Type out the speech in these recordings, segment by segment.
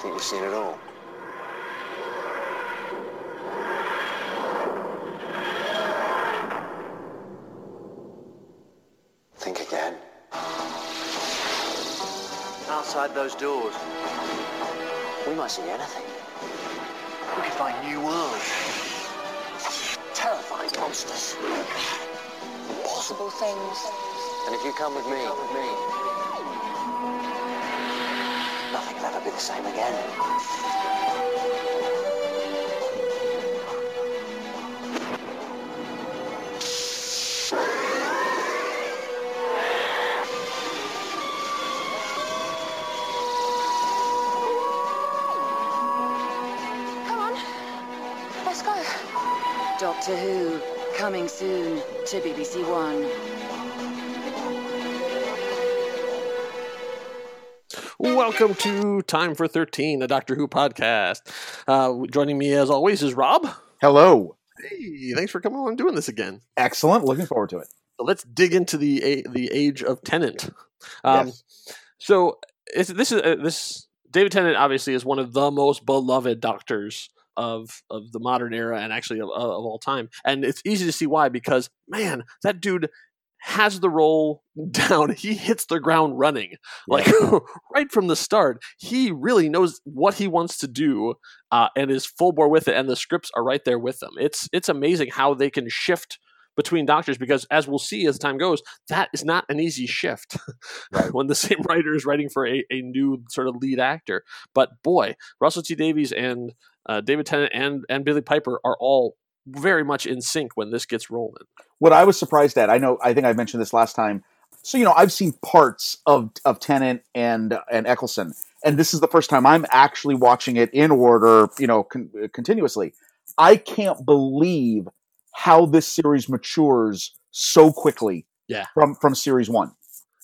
Think you've seen it all? Think again. Outside those doors, We might see anything. we could find new worlds. Terrifying monsters. Impossible things. And if you come with me, with me, nothing will ever be the same again. Come on. Let's go. Doctor Who, coming soon to BBC One. Welcome to Time for 13, a Doctor Who podcast. Uh, joining me as always is Rob. Hello. Hey, thanks for coming on and doing this again. Excellent. Looking forward to it. So let's dig into the the age of Tennant. Um, Yes. So this is uh, this David Tennant obviously is one of the most beloved doctors of of the modern era and actually of, of all time. And it's easy to see why because man, that dude has the role down. He hits the ground running. Like right from the start, he really knows what he wants to do uh, and is full bore with it. And the scripts are right there with them. It's it's amazing how they can shift between doctors because, as we'll see as time goes, that is not an easy shift Right. when the same writer is writing for a, a new sort of lead actor. But boy, Russell T Davies and uh, David Tennant and and Billie Piper are all very much in sync when this gets rolling. What I was surprised at, I know, I think I mentioned this last time. So you know, I've seen parts of of Tennant and and Eccleston, and this is the first time I'm actually watching it in order, you know, con- uh, continuously. I can't believe how this series matures so quickly. Yeah. From from series one,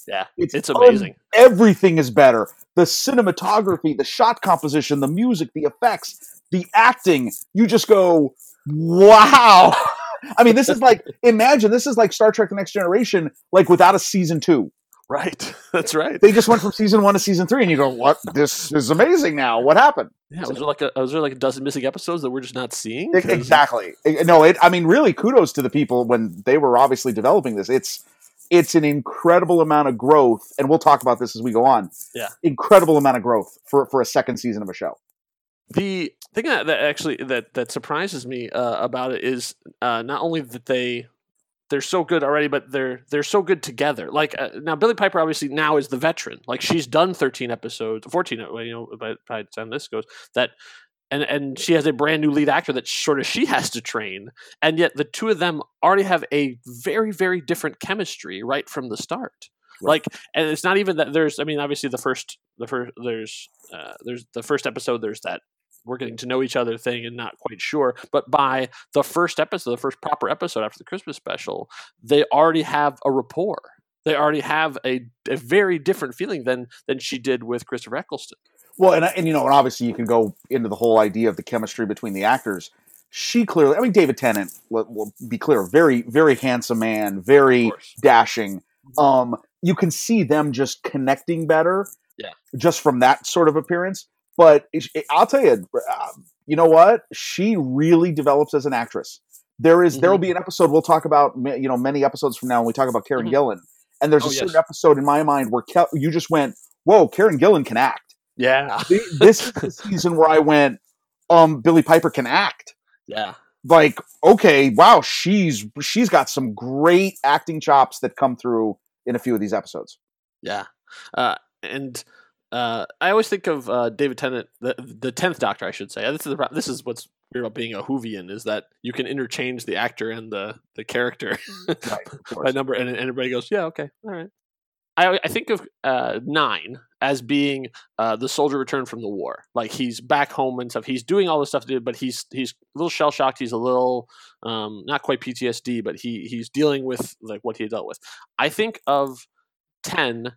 Yeah, it's, it's amazing. everything is better. The cinematography, the shot composition, the music, the effects, the acting. You just go, wow. I mean, this is like imagine this is like Star Trek: The Next Generation, like without a season two. Right, that's right. They just went from season one to season three, and you go, "What? This is amazing!" Now, what happened? Yeah, was there like a was there like a dozen missing episodes that we're just not seeing? 'Cause- Exactly. No, it. I mean, really, kudos to the people when they were obviously developing this. It's it's an incredible amount of growth, and we'll talk about this as we go on. Yeah. incredible amount of growth for for a second season of a show. The thing that, that actually that that surprises me uh, about it is uh, not only that they they're so good already, but they're they're so good together. Like uh, now, Billie Piper obviously now is the veteran. Like she's done thirteen episodes, fourteen. uh, You know, by, by the time this goes, that and and she has a brand new lead actor that sort of she has to train, and yet the two of them already have a very very different chemistry right from the start. Right. Like, and it's not even that there's. I mean, obviously the first the first there's uh, there's the first episode. There's that we're getting to know each other thing and not quite sure. But by the first episode, the first proper episode after the Christmas special, they already have a rapport. They already have a, a very different feeling than than she did with Christopher Eccleston. Well, and and you know, and obviously you can go into the whole idea of the chemistry between the actors. She clearly, I mean, David Tennant. Will, will be clear, very very handsome man, very dashing. Um, you can see them just connecting better. Yeah. just from that sort of appearance. But it- it- I'll tell you, uh, you know what? She really develops as an actress. There is- there will be an episode we'll talk about. You know, many episodes from now when we talk about Karen Mhm. Gillan, and there's Oh, a certain yes. episode in my mind where Kel- you just went, "Whoa, Karen Gillan can act." Yeah, this is the season where I went, um, Billie Piper can act. yeah, Like, okay, wow, she's she's got some great acting chops that come through in a few of these episodes. yeah. Uh, and uh, I always think of uh, David Tennant, the the tenth Doctor, I should say. This is the, this is what's weird about being a Whovian is that you can interchange the actor and the the character. Right, by number, and, and everybody goes, "Yeah, okay, all right." I I think of uh, nine as being uh, the soldier returned from the war. Like he's back home and stuff. He's doing all this stuff do, but he's he's a little shell shocked. He's a little um, not quite PTSD, but he he's dealing with like what he dealt with. I think of ten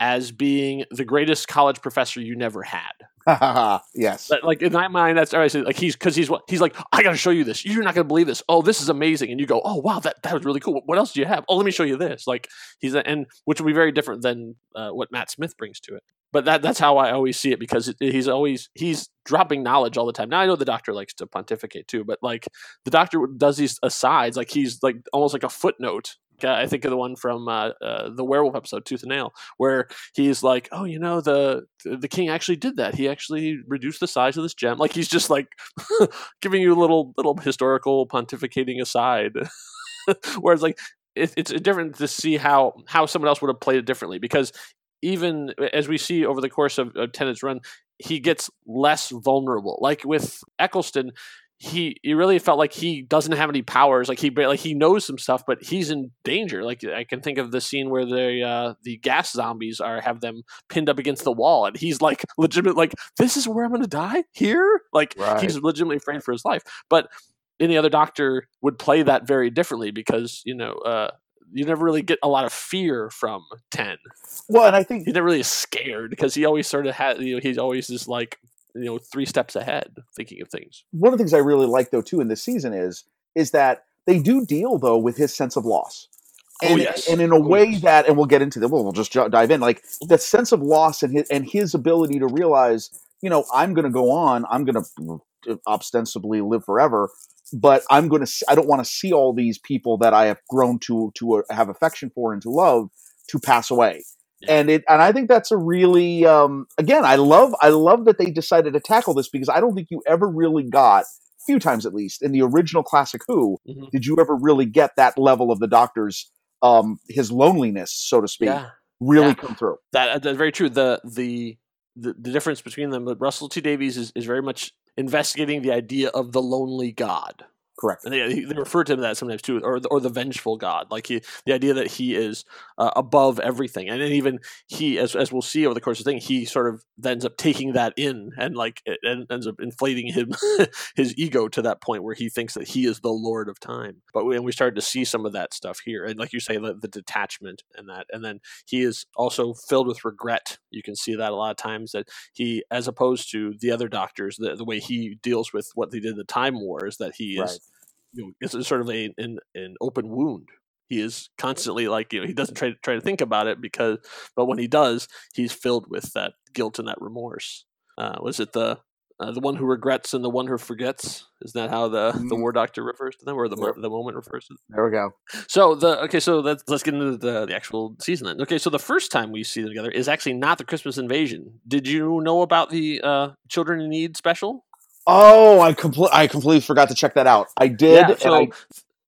as being the greatest college professor you never had. yes. But, like in my mind, that's all right. So, like he's because he's what he's like. I got to show you this. You're not going to believe this. Oh, this is amazing. And you go, oh wow, that that was really cool. What else do you have? Oh, let me show you this. Like he's a, and which will be very different than uh, what Matt Smith brings to it. but that that's how I always see it because it, he's always he's dropping knowledge all the time. Now I know the doctor likes to pontificate too, but like the doctor does these asides, like he's like almost like a footnote. I think of the one from uh, uh, the werewolf episode Tooth and Nail, where he's like, "Oh, you know, the the king actually did that. He actually reduced the size of this gem." Like he's just like giving you a little little historical pontificating aside. Whereas like it, it's different to see how how someone else would have played it differently because even as we see over the course of, of Tennant's run, he gets less vulnerable. Like with Eccleston, he he really felt like he doesn't have any powers. Like he like he knows some stuff, but he's in danger. Like I can think of the scene where the uh, the gas zombies are have them pinned up against the wall, and he's like legitimate. Like this is where I'm going to die here. Like Right. he's legitimately afraid for his life. But any other doctor would play that very differently because you know uh, you never really get a lot of fear from Ten. Well, and I think He never really is scared because he always sort of had you know he's always just like you know three steps ahead thinking of things. one of the things I really like though too in this season is is that they do deal though with his sense of loss. Oh, And, yes. and in a Oh, way yes. that, and we'll get into that. We'll, we'll just ju- dive in. Like the sense of loss and his and his ability to realize, you know, I'm going to go on. I'm going to ostensibly live forever, but I'm going to. I don't want to see all these people that I have grown to to uh, have affection for and to love to pass away. Yeah. And it and I think that's a really um, again I love I love that they decided to tackle this because I don't think you ever really got few times at least in the original classic Who Mhm. did you ever really get that level of the Doctor's um, his loneliness so to speak really Yeah. come through. that that's very true. The the the, the difference between them, but Russell T Davies is, is very much investigating the idea of the lonely god. Correct. And they, they refer to him that sometimes too, or the, or the vengeful god, like he, the idea that he is uh, above everything, and then even he, as as we'll see over the course of the thing, he sort of ends up taking that in, and like it en- ends up inflating him his ego to that point where he thinks that he is the lord of time. But we, and we started to see some of that stuff here, and like you say, the, the detachment and that, and then he is also filled with regret. You can see that a lot of times that he, as opposed to the other doctors, the, the way he deals with what they did in the Time War is that he is Right. you know, it's a sort of a an, an open wound. He is constantly like you know he doesn't try to try to think about it because but when he does he's filled with that guilt and that remorse. Uh, was it the uh, the one who regrets and the one who forgets? Isn't that how the the Mhm. war doctor refers to them, or the Yep. the moment refers to them? There we go. So the okay, so let's let's get into the, the actual season then. Okay, so the first time we see them together is actually not the Christmas invasion. Did you know about the uh, Children in Need special? Oh, I compl- I completely forgot to check that out. I did. Yeah, so I-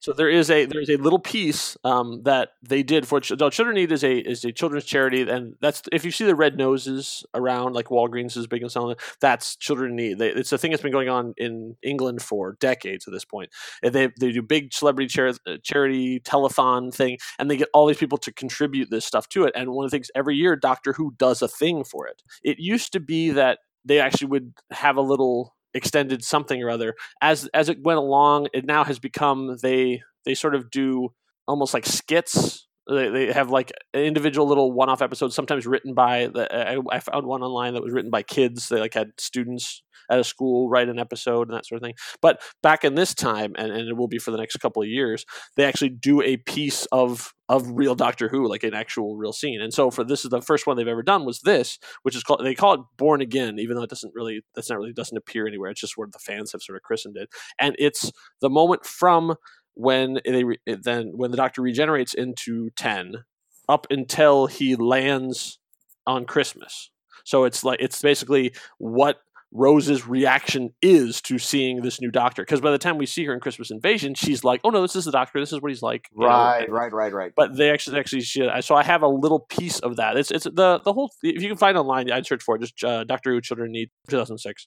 so there is a there is a little piece um, that they did for no, Children Need is a is a children's charity, and that's if you see the red noses around like Walgreens is big and selling that's Children Need. They, it's a thing that's been going on in England for decades at this point. And they they do big celebrity uh, charity telethon thing, and they get all these people to contribute this stuff to it. And one of the things every year, Doctor Who does a thing for it. It used to be that they actually would have a little extended something or other. As as it went along it now has become they they sort of do almost like skits they, they have like individual little one-off episodes sometimes written by the I, I found one online that was written by kids. They like had students at a school write an episode and that sort of thing. But back in this time and, and it will be for the next couple of years they actually do a piece of of real doctor who like an actual real scene. And so for this is the first one they've ever done was this which is called they call it born again even though it doesn't really that's not really doesn't appear anywhere. It's just where the fans have sort of christened it. And it's the moment from when they re- then when the doctor regenerates into 10 up until he lands on christmas. So it's like it's basically what Rose's reaction is to seeing this new doctor. Because by the time we see her in Christmas Invasion, she's like, "Oh no, this is the doctor. This is what he's like." you know, right, right, right, right. but they actually actually she, so I have a little piece of that. It's it's the the whole if you can find online, I'd search for it. Just uh, Doctor Who Children Need 2006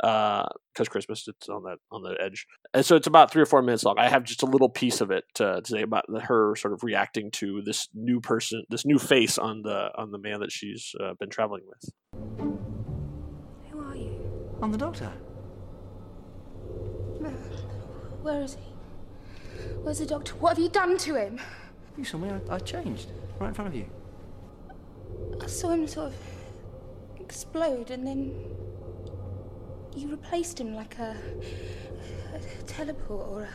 because Christmas it's on that on the edge, and so it's about three or four minutes long. I have just a little piece of it to, to say about the- her sort of reacting to this new person, this new face on the on the man that she's uh, been traveling with. Who are you? I'm the doctor. Where is he? Where's the doctor? What have you done to him? You saw me, I, I changed. Right in front of you. I saw him sort of explode and then you replaced him like a, a teleport or a,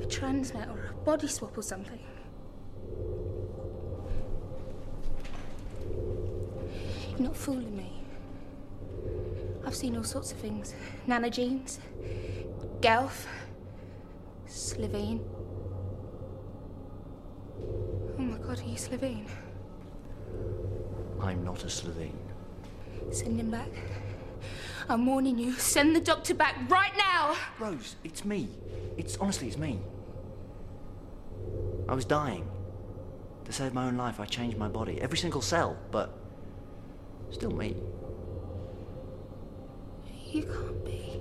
a or a body swap or something. You're not fooling me. I've seen all sorts of things. Nana jeans, Gelth, Slitheen. Oh my god, are you Slitheen? I'm not a Slitheen. Send him back. I'm warning you. Send the doctor back right now! Rose, it's me. It's honestly, it's me. I was dying. To save my own life, I changed my body, every single cell, but still me. You can't be.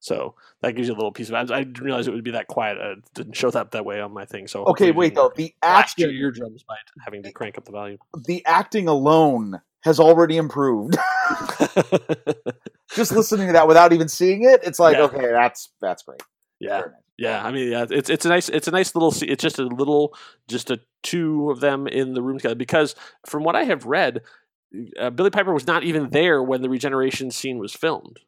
So that gives you a little piece of. I, I didn't realize it would be that quiet. Uh, I didn't show that that way on my thing. So Okay, wait though. The blast your acting, eardrums by having to crank up the volume. the acting alone has already improved. Just listening to that without even seeing it, it's like, Yeah. okay, that's that's great. yeah, nice. yeah. I mean, yeah. It's it's a nice it's a nice little. It's just a little, just a two of them in the room together. Because from what I have read, uh, Billie Piper was not even there when the regeneration scene was filmed.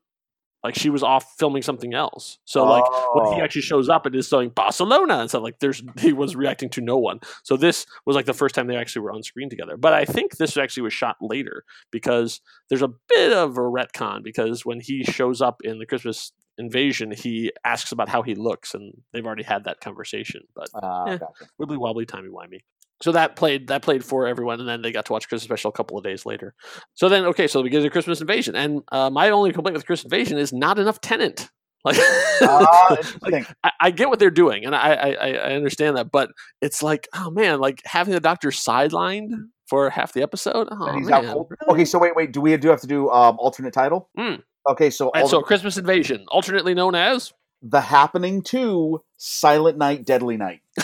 Like she was off filming something else. So like when he Oh. actually shows up and is saying Barcelona and stuff like there's he was reacting to no one. So this was like the first time they actually were on screen together. But I think this actually was shot later because there's a bit of a retcon because when he shows up in the Christmas invasion, he asks about how he looks and they've already had that conversation. But Uh, Yeah. gotcha. wibbly wobbly timey wimey. So that played that played for everyone, and then they got to watch Christmas special a couple of days later. So then, okay, so we get to Christmas Invasion, and uh, my only complaint with Christmas Invasion is not enough Tennant. Like, Ah, interesting. I, I get what they're doing, and I, I I understand that, but it's like, oh man, like having the Doctor sidelined for half the episode. Oh he's man. Okay, so wait, wait. Do we do have to do um, alternate title? Mm. Okay, so, so Christmas Invasion, alternately known as. the happening to Silent Night, Deadly Night.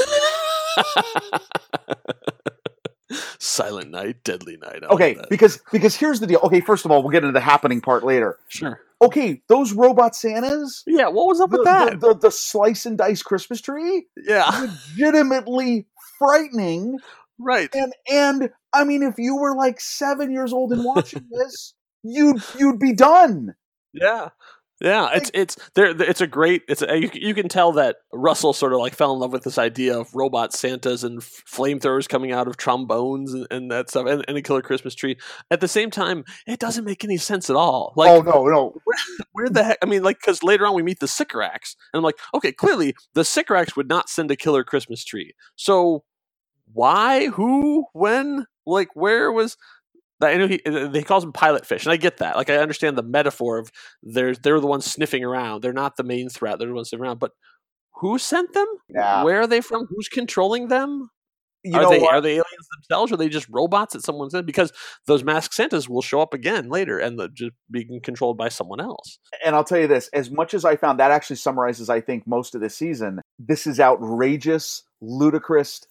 Silent Night, Deadly Night. I Okay, that. because because here's the deal. Okay, first of all, we'll get into the happening part later. sure. Okay, those robot Santas, Yeah, what was up the, with that? the, the, the slice and dice Christmas tree, yeah, legitimately frightening. right. And and I mean, if you were like seven years old and watching this, you'd you'd be done. Yeah. Yeah, it's it's there. It's a great. It's a, you, you can tell that Russell sort of like fell in love with this idea of robot Santas and f- flamethrowers coming out of trombones and, and that stuff, and, and a killer Christmas tree. At the same time, it doesn't make any sense at all. Like, oh no, no. where the heck? I mean, like, because later on we meet the Sycorax, and I'm like, okay, clearly the Sycorax would not send a killer Christmas tree. So why, who, when, like, where was? I know he he calls them pilot fish, and I get that. Like, I understand the metaphor of they're they're the ones sniffing around. They're not the main threat. They're the ones sniffing around. But who sent them? Yeah. Where are they from? Who's controlling them? You are know they what? are they aliens themselves? Or are they just robots that someone sent? Because those masked Santas will show up again later and they're just being controlled by someone else. and I'll tell you this: as much as I found that actually summarizes, I think, most of this season. This is outrageous, ludicrous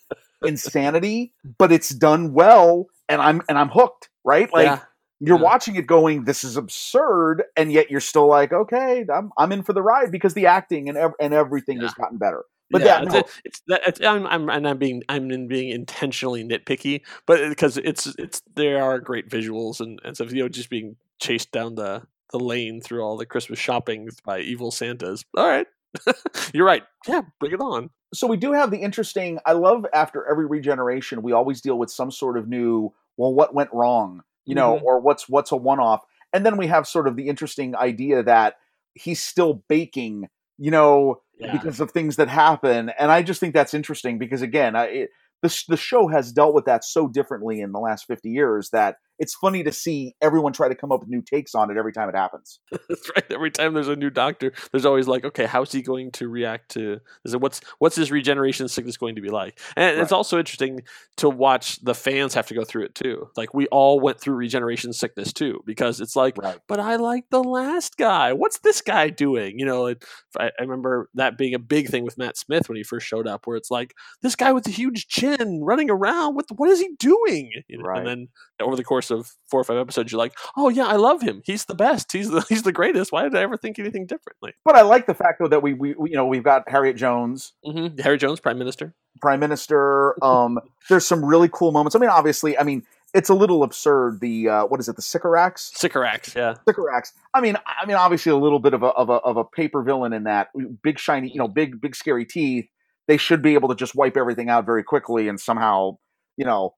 insanity, but it's done well, and I'm and I'm hooked. Right? Like yeah. you're yeah. watching it, going, "This is absurd," and yet you're still like, "Okay, I'm I'm in for the ride," because the acting and ev- and everything has gotten better. But yeah, yeah, it's, no. it's, that, it's I'm, I'm and I'm being I'm in being intentionally nitpicky, but uh, because it's it's there are great visuals and and stuff. You know, just being chased down the the lane through all the Christmas shopping by evil Santas. All right, you're right. Yeah, bring it on. so we do have the interesting i love after every regeneration we always deal with some sort of new well what went wrong you know Mhm. or what's what's a one-off and then we have sort of the interesting idea that he's still baking you know Yeah. because of things that happen and i just think that's interesting because again I, it, the, the show has dealt with that so differently in the last 50 years that it's funny to see everyone try to come up with new takes on it every time it happens That's right. Every time there's a new doctor, there's always like, okay, how's he going to react to? Is it what's what's his regeneration sickness going to be like? And it's also interesting to watch the fans have to go through it too. Like we all went through regeneration sickness too, because it's like, right but I like the last guy. What's this guy doing? You know, it, I, I remember that being a big thing with Matt Smith when he first showed up, where it's like this guy with the huge chin running around. What what is he doing? You know, Right. And then over the course of four or five episodes, you're like, oh yeah, I love him. He's the best. He's the he's the greatest. Why did I ever think anything differently? but i like the fact though that we, we we- you know we've got harriet jones hmm Harry Jones, Prime Minister. prime minister um there's some really cool moments i mean obviously i mean it's a little absurd the uh what is it the sycorax Sycorax, yeah. sycorax i mean i mean obviously a little bit of a of a of a paper villain in that big shiny you know big big scary teeth they should be able to just wipe everything out very quickly and somehow you know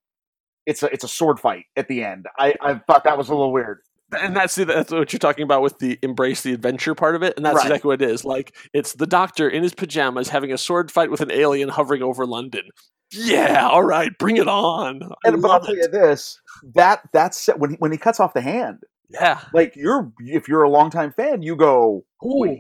it's a it's a sword fight at the end. I, I thought that was a little weird. and that's that's what you're talking about with the embrace the adventure part of it, and that's Right. exactly what it is. Like it's the Doctor in his pajamas having a sword fight with an alien hovering over London. Yeah, all right, bring it on. I And but I'll tell you this: that that's when he, when he cuts off the hand. Yeah. Like you're if you're a longtime fan, you go, Ooh.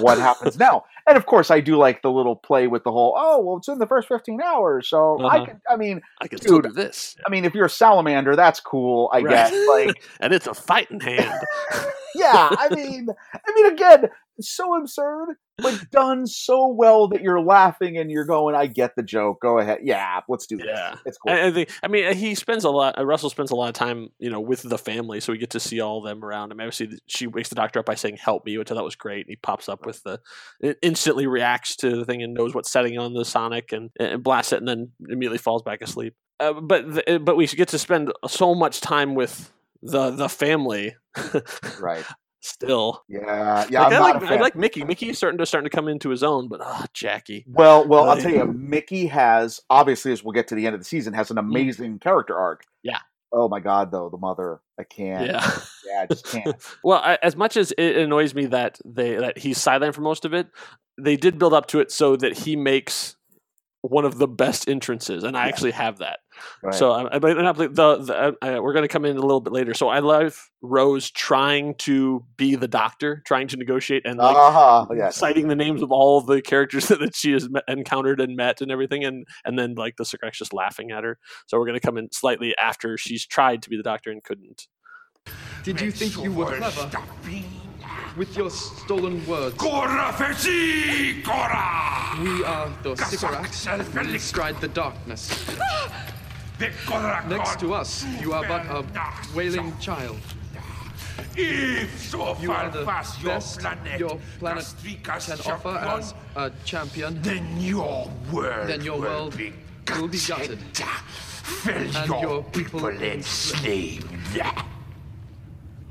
what happens now? And of course, I do like the little play with the whole. Oh, well, it's in the first fifteen hours, so I Uh-huh. can. I mean, I can Dude. do this. I mean, if you're a salamander, that's cool. I Right. guess. Like, and it's a fighting hand. yeah. I mean, I mean, again, so absurd, but done so well that you're laughing and you're going, "I get the joke. Go ahead. Yeah, let's do this. Yeah. It's cool." I, I think. I mean, he spends a lot. Russell spends a lot of time, you know, with the family, so we get to see all of them around him. Obviously, she wakes the doctor up by saying "Help me," which I thought was great. And he pops up with the, it instantly reacts to the thing and knows what's setting on the Sonic and, and blasts it, and then immediately falls back asleep. Uh, but the, but we get to spend so much time with the the family. right. Still, Yeah. Yeah. like, I like I like Mickey. Mickey's starting to starting to come into his own, but ah, Jackie. Well, well, I'll tell you, Mickey has obviously, as we'll get to the end of the season, has an amazing character arc. Mm. Yeah. Oh my God, though the mother, I can't. Yeah. Yeah, I just can't. Well, I, as much as it annoys me that they that he's sidelined for most of it, they did build up to it so that he makes one of the best entrances, and I actually have that. Right. So, I, I, but not the, the, the uh, we're going to come in a little bit later. So, I love Rose trying to be the doctor, trying to negotiate, and like uh-huh. Yes. citing the names of all the characters that, that she has met, encountered and met and everything, and and then like the Sycorax just laughing at her. So, we're going to come in slightly after she's tried to be the doctor and couldn't. Did you think you were clever with your stolen words? Corra, Fersi! Corra! We are the Sycorax. We stride the darkness. Next to us, you are but a wailing child. If so You are far the past your best planet, your planet can offer as a champion. then your world Then your will world be will be gutted. And your, people enslaved.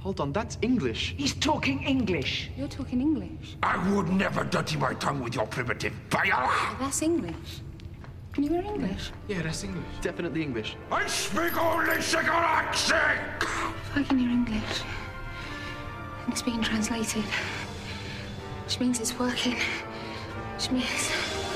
Hold on, that's English. He's talking English. You're talking English. I would never dirty my tongue with your primitive vile. That's English. You were English. Yeah, that's English. Definitely English. I speak only Sycorax! If I can hear English, and it's being translated, which means it's working, which means.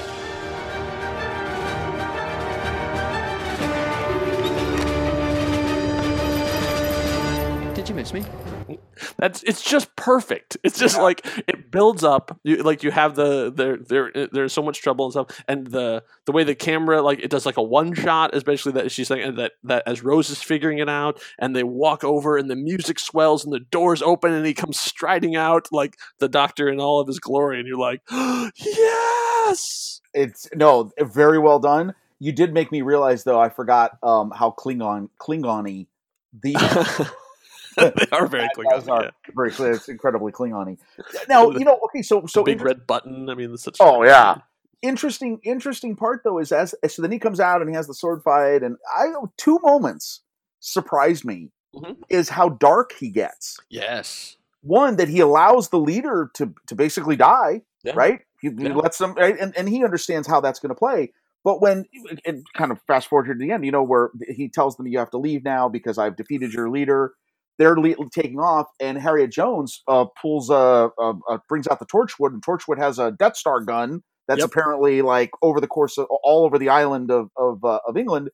Did miss me? That's it's just perfect. It's just like it builds up. You like you have the there there there's so much trouble and stuff, and the the way the camera like it does like a one shot, especially that she's like that that as Rose is figuring it out, and they walk over and the music swells and the doors open and he comes striding out like the Doctor in all of his glory, and you're like, yes. It's no, very well done. You did make me realize, though, I forgot um, how Klingon Klingony the they are very those are very clear. It's incredibly Klingony. Now you know. Okay, so so big inter- red button. I mean, such. Oh yeah. Interesting, interesting part though is as so then he comes out and he has the sword fight, and I two moments surprised me Mhm. is how dark he gets. Yes. One that he allows the leader to to basically die, Yeah. right? He, he Yeah. lets them, right? and and he understands how that's going to play. But when and kind of fast forward to the end, you know, where he tells them you have to leave now because I've defeated your leader. They're le- taking off, and Harriet Jones uh, pulls a, a, a brings out the Torchwood, and Torchwood has a Death Star gun that's Yep. apparently like over the course of all over the island of of, uh, of England,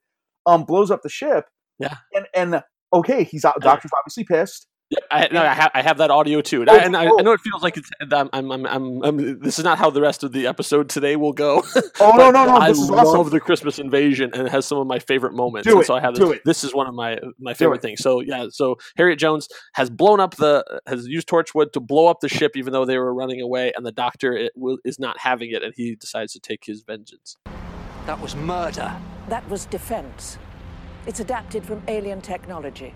um, blows up the ship. Yeah. and and okay, he's out. Doctor's obviously pissed. Yep, I, no, I, have, I have that audio too, and, Oh, I, and I, oh. I know it feels like it's. I'm, I'm, I'm, I'm, I'm- This is not how the rest of the episode today will go. Oh no but no no! I This is love awesome. the Christmas invasion, and it has some of my favorite moments. Do it, So I have do this, it. this is one of my my favorite it. things. So yeah, so Harriet Jones has blown up the has used Torchwood to blow up the ship, even though they were running away, and the Doctor it, will, is not having it, and he decides to take his vengeance. That was murder. That was defense. It's adapted from alien technology.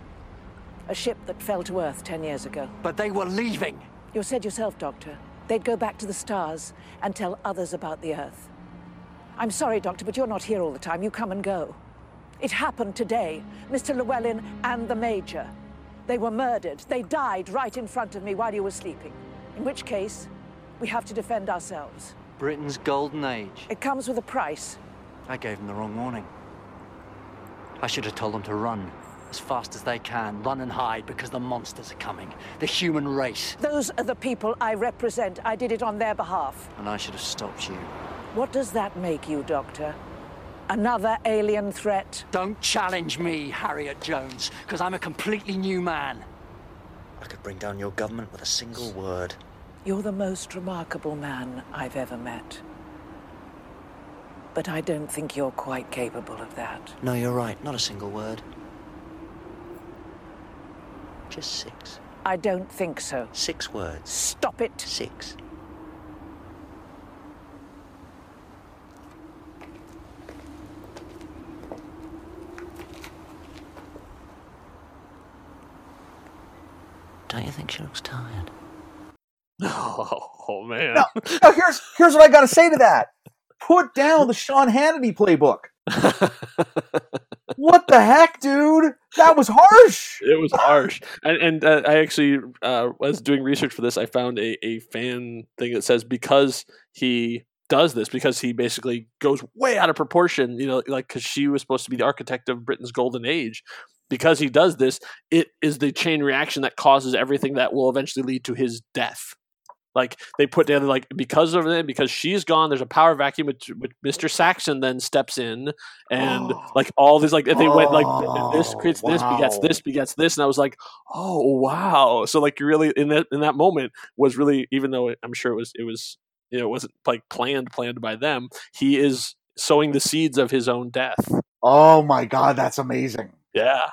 A ship that fell to Earth ten years ago. But they were leaving. You said yourself, Doctor. They'd go back to the stars and tell others about the Earth. I'm sorry, Doctor, but you're not here all the time. You come and go. It happened today. Mr. Llewellyn and the Major. They were murdered. They died right in front of me while you were sleeping. In which case, we have to defend ourselves. Britain's golden age. It comes with a price. I gave them the wrong warning. I should have told them to run as fast as they can. Run and hide because the monsters are coming. The human race. Those are the people I represent. I did it on their behalf. And I should have stopped you. What does that make you, Doctor? Another alien threat? Don't challenge me, Harriet Jones, because I'm a completely new man. I could bring down your government with a single word. You're the most remarkable man I've ever met. But I don't think you're quite capable of that. No, you're right. Not a single word. Just six. I don't think so. Six words. Stop it. Six. Don't you think she looks tired? Oh, oh man. Now, now here's here's what I got to say to that. Put down the Sean Hannity playbook. what the heck, dude? That was harsh. It was harsh, and and uh, I actually uh, was doing research for this. I found a, a fan thing that says because he does this, because he basically goes way out of proportion. You know, like because she was supposed to be the architect of Britain's golden age. Because he does this, it is the chain reaction that causes everything that will eventually lead to his death. Like they put together, like because of them, because she's gone, there's a power vacuum. Which, which Mr. Saxon then steps in, and like all these, like they went like this oh, creates this begets this begets this, and I was like, oh wow. So like really in that in that moment was really, even though it, I'm sure it was it was you know it wasn't like planned planned by them. He is sowing the seeds of his own death. Oh my god, that's amazing. Yeah.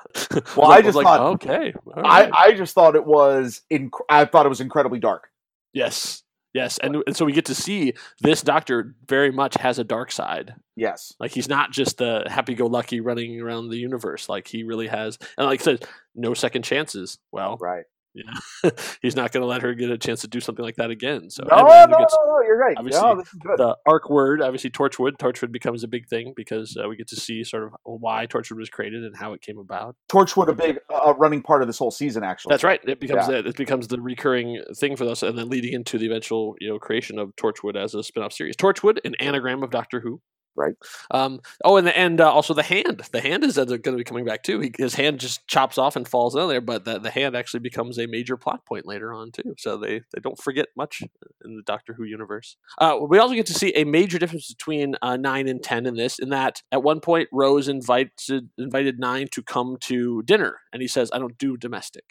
Well, was I just like, thought okay. all I. I just thought it was inc- I thought it was incredibly dark. Yes. Yes. And, and so we get to see this doctor very much has a dark side. Yes. Like he's not just the happy go lucky running around the universe. Like he really has and like I said, no second chances. Well, Right. Yeah. he's not gonna let her get a chance to do something like that again. So No, no, no, we no, you're right. obviously No, this is good. the arc word, obviously Torchwood. Torchwood becomes a big thing because uh, we get to see sort of why Torchwood was created and how it came about. Torchwood a big uh, running part of this whole season actually. That's right. It becomes Yeah. the, it becomes the recurring thing for us, and then leading into the eventual you know creation of Torchwood as a spin-off series. Torchwood, an anagram of Doctor Who. Right. Um, oh, and the, and uh, also the hand. The hand is going to be coming back too. He, his hand just chops off and falls in there, but the, the hand actually becomes a major plot point later on too. So they, they don't forget much in the Doctor Who universe. Uh, we also get to see a major difference between uh, nine and ten in this. In that, at one point, Rose invited invited nine to come to dinner, and he says, "I don't do domestic."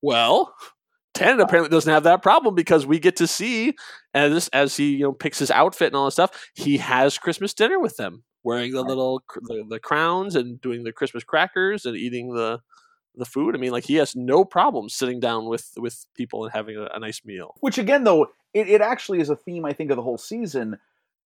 Well, Ten apparently doesn't have that problem because we get to see as as he you know picks his outfit and all that stuff. He has Christmas dinner with them, wearing the little the, the crowns and doing the Christmas crackers and eating the the food. I mean, like he has no problem sitting down with with people and having a, a nice meal. Which again, though, it, it actually is a theme I think of the whole season.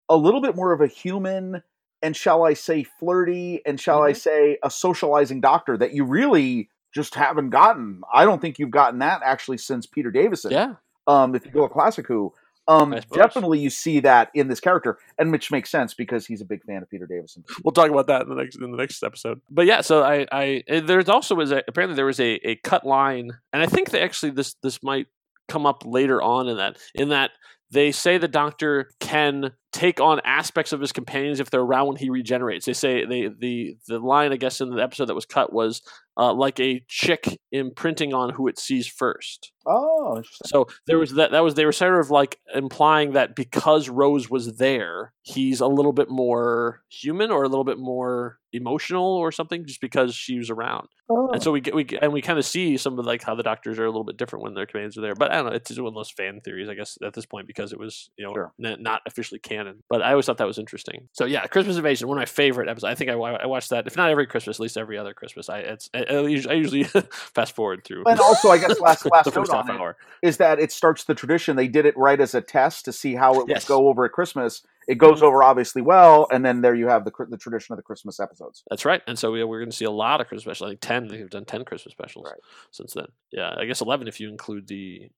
A little bit more of a human and shall I say flirty and shall I Mhm. say a socializing doctor that you really just haven't gotten. I don't think you've gotten that actually since Peter Davison. Yeah, Um, if you go a Classic Who, um, definitely you see that in this character, and which makes sense because he's a big fan of Peter Davison. we'll talk about that in the next in the next episode. But yeah, so I I eh, there's also was a, apparently there was a, a cut line, and I think that actually this this might come up later on in that in that they say the doctor can take on aspects of his companions if they're around when he regenerates. They say they the the line I guess in the episode that was cut was uh, like a chick imprinting on who it sees first. Oh. So there was that. That was they were sort of like implying that because Rose was there, he's a little bit more human or a little bit more emotional or something, just because she was around. Oh. And so we get we and we kind of see some of like how the doctors are a little bit different when their commands are there. But I don't know. It's just one of those fan theories, I guess, at this point because it was you know Sure. not officially canon. But I always thought that was interesting. So yeah, Christmas Invasion, one of my favorite episodes. I think I, I watched that if not every Christmas, at least every other Christmas. I it's I, I usually, fast forward through. And also, I guess last last note on half it hour. is that it starts the tradition. They did it right as a test to see how it Yes. would go over at Christmas. It goes Mhm. over obviously well, and then there you have the the tradition of the Christmas episodes. That's right. And so we, we're going to see a lot of Christmas specials. I think 10, they've done 10 Christmas specials Right. since then. Yeah, I guess 11 if you include the.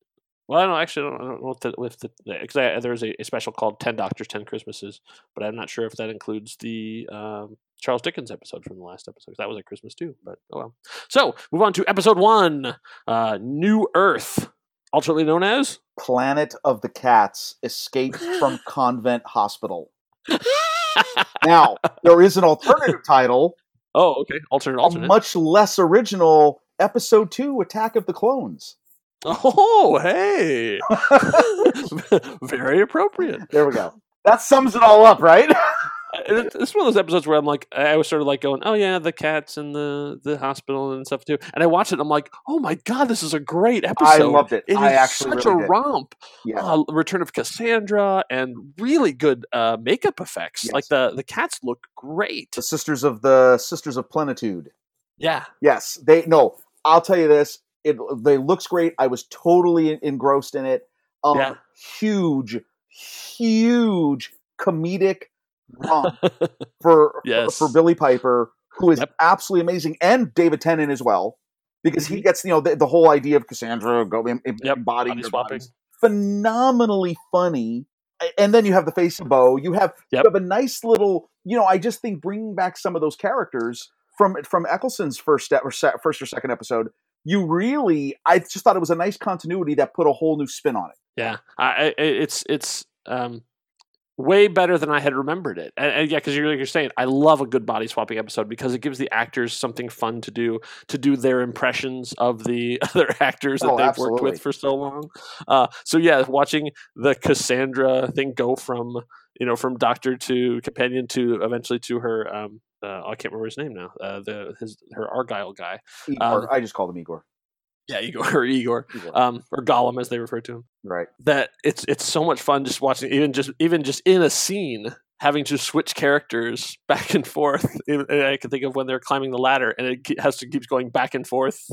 Well, I don't actually I don't, know what the, the because there's a, a special called Ten Doctors, Ten Christmases, but I'm not sure if that includes the um, Charles Dickens episode from the last episode. That was at Christmas too, but oh well. So move on to episode one, uh, New Earth, alternately known as Planet of the Cats escaped from convent hospital. Now there is an alternative title Oh, okay. Alternate, a alternate. much less original episode two, Attack of the Clones. Oh, hey. Very appropriate. There we go. That sums it all up, right? It- It's one of those episodes where I'm like, I was sort of like going, oh yeah, the cats and the the hospital and stuff too. And I watched it, and I'm like, oh my god, this is a great episode. I loved it. It is I actually such really a did. romp. yeah. Uh, Return of Cassandra and really good uh, makeup effects. Yes. Like the the cats look great. the Sisters of the Sisters of Plenitude. Yeah, Yes, they no. I'll tell you this. It they looks great. I was totally engrossed in it. Um, Yeah. Huge, huge comedic romp for, Yes. for for Billie Piper, who is Yep. absolutely amazing, and David Tennant as well, because he gets you know the, the whole idea of Cassandra go em, em- Mm-hmm. Yep, embodying body their swapping. bodies. Phenomenally funny. And then you have the face of Boe. You have Yep. you have a nice little. You know, I just think bringing back some of those characters from from Eccleston's first step or se- first or second episode. You really, I just thought it was a nice continuity that put a whole new spin on it. yeah. I, it's it's um, way better than I had remembered it. And, and yeah, because you're like you're saying, I love a good body swapping episode because it gives the actors something fun to do to do their impressions of the other actors that Oh, they've absolutely. worked with for so long. Uh, so yeah, watching the Cassandra thing go from you know from doctor to companion to eventually to her. Um, uh, I can't remember his name now. Uh, the his her Argyle guy. Igor, Um, I just called him Igor. Yeah, Igor or Igor, Igor. um, or Gollum as they refer to him right. that it's it's so much fun just watching even just even just in a scene having to switch characters back and forth. And I can think of when they're climbing the ladder and it has to keeps going back and forth.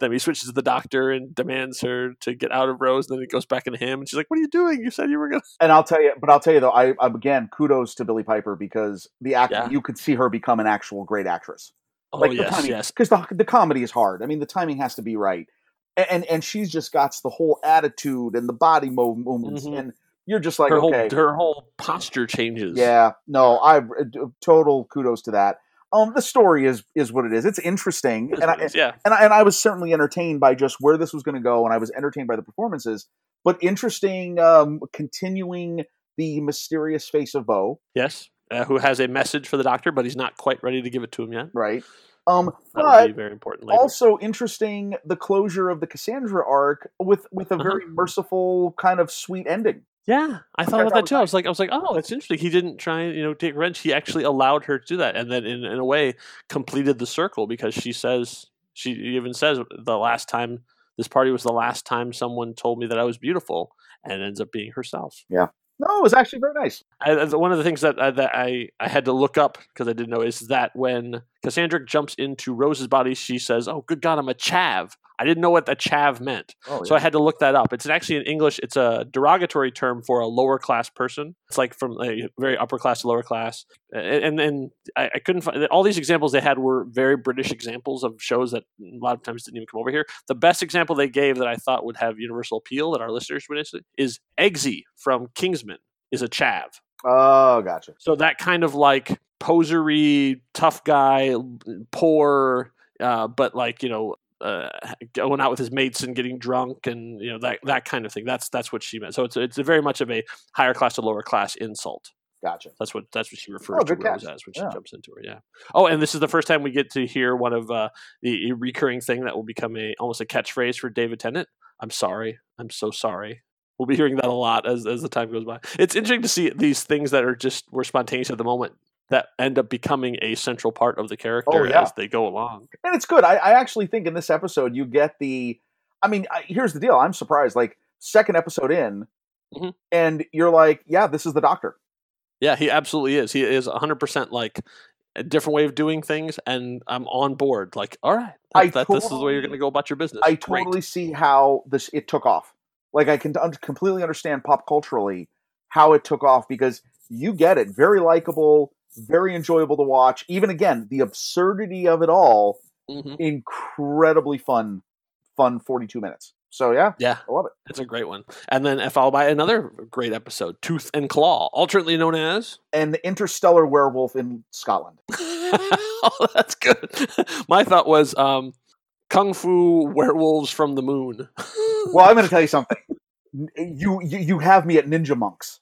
Then he switches to the doctor and demands her to get out of Rose. And then it goes back into him, and she's like, "What are you doing? You said you were gonna." And I'll tell you, but I'll tell you though, I, I again kudos to Billie Piper because the acting Yeah. you could see her become an actual great actress. Oh the yes, timing, yes, because the the comedy is hard. I mean, the timing has to be right, and and, and she's just got the whole attitude and the body move, movements, Mhm. and you're just like, her okay, whole her whole posture changes. yeah, no, I total kudos to that. Um, the story is is what it is. It's interesting, That's and I, it is, yeah, and I, and I was certainly entertained by just where this was going to go, and I was entertained by the performances. But interesting, um, continuing the mysterious face of Boe, yes. Uh, who has a message for the doctor, but he's not quite ready to give it to him yet. right? Um, but very important later. also interesting the closure of the Cassandra arc with with a Uh-huh. very merciful kind of sweet ending. Yeah, I thought about that was too. I was like, I was like, oh, it's interesting. He didn't try and you know take revenge. He actually allowed her to do that, and then in, in a way completed the circle because she says she even says the last time this party was the last time someone told me that I was beautiful, and ends up being herself. Yeah. No, it was actually very nice. I, I- one of the things that I, that I, I had to look up because I didn't know is that when Cassandra jumps into Rose's body, she says, "Oh, good God, I'm a chav." I didn't know what a chav meant. Oh, So I had to look that up. It's actually in English. It's a derogatory term for a lower class person. It's like from a very upper class to lower class. And then I, I couldn't find all these examples they had were very British examples of shows that a lot of times didn't even come over here. The best example they gave that I thought would have universal appeal that our listeners would interested is Eggsy from Kingsman is a chav. Oh, gotcha. So that kind of like posery, tough guy, poor, uh, but like you know, uh, going out with his mates and getting drunk and you know that that kind of thing. That's that's what she meant. So it's it's a very much of a higher class to lower class insult. Gotcha. That's what that's what she refers Oh, to Rose catch. as when she Yeah. jumps into her. Yeah. Oh, and this is the first time we get to hear one of uh, the recurring thing that will become a almost a catchphrase for David Tennant. I'm sorry. I'm so sorry. We'll be hearing that a lot as as the time goes by. It's interesting to see these things that are just were spontaneous at the moment that end up becoming a central part of the character Oh, yeah. as they go along. and it's good. I, I actually think in this episode you get the. I mean, I, here's the deal. I'm surprised. Like second episode in, Mhm. and you're like, yeah, this is the Doctor. Yeah, he absolutely is. He is 100% like a different way of doing things and I'm on board. Like, all right, I that, that this is the way you're going to go about your business. I Great. totally see how this it took off. Like I can un- completely understand pop culturally how it took off because you get it. Very likable, very enjoyable to watch. Even again, the absurdity of it all, Mhm. incredibly fun, fun 42 minutes. So yeah, Yeah, I love it. it's a great one. And then followed by another great episode, Tooth and Claw, alternately known as. an interstellar werewolf in Scotland. oh, that's good. My thought was um, Kung Fu Werewolves from the Moon. Well, I'm going to tell you something. You, you you have me at ninja monks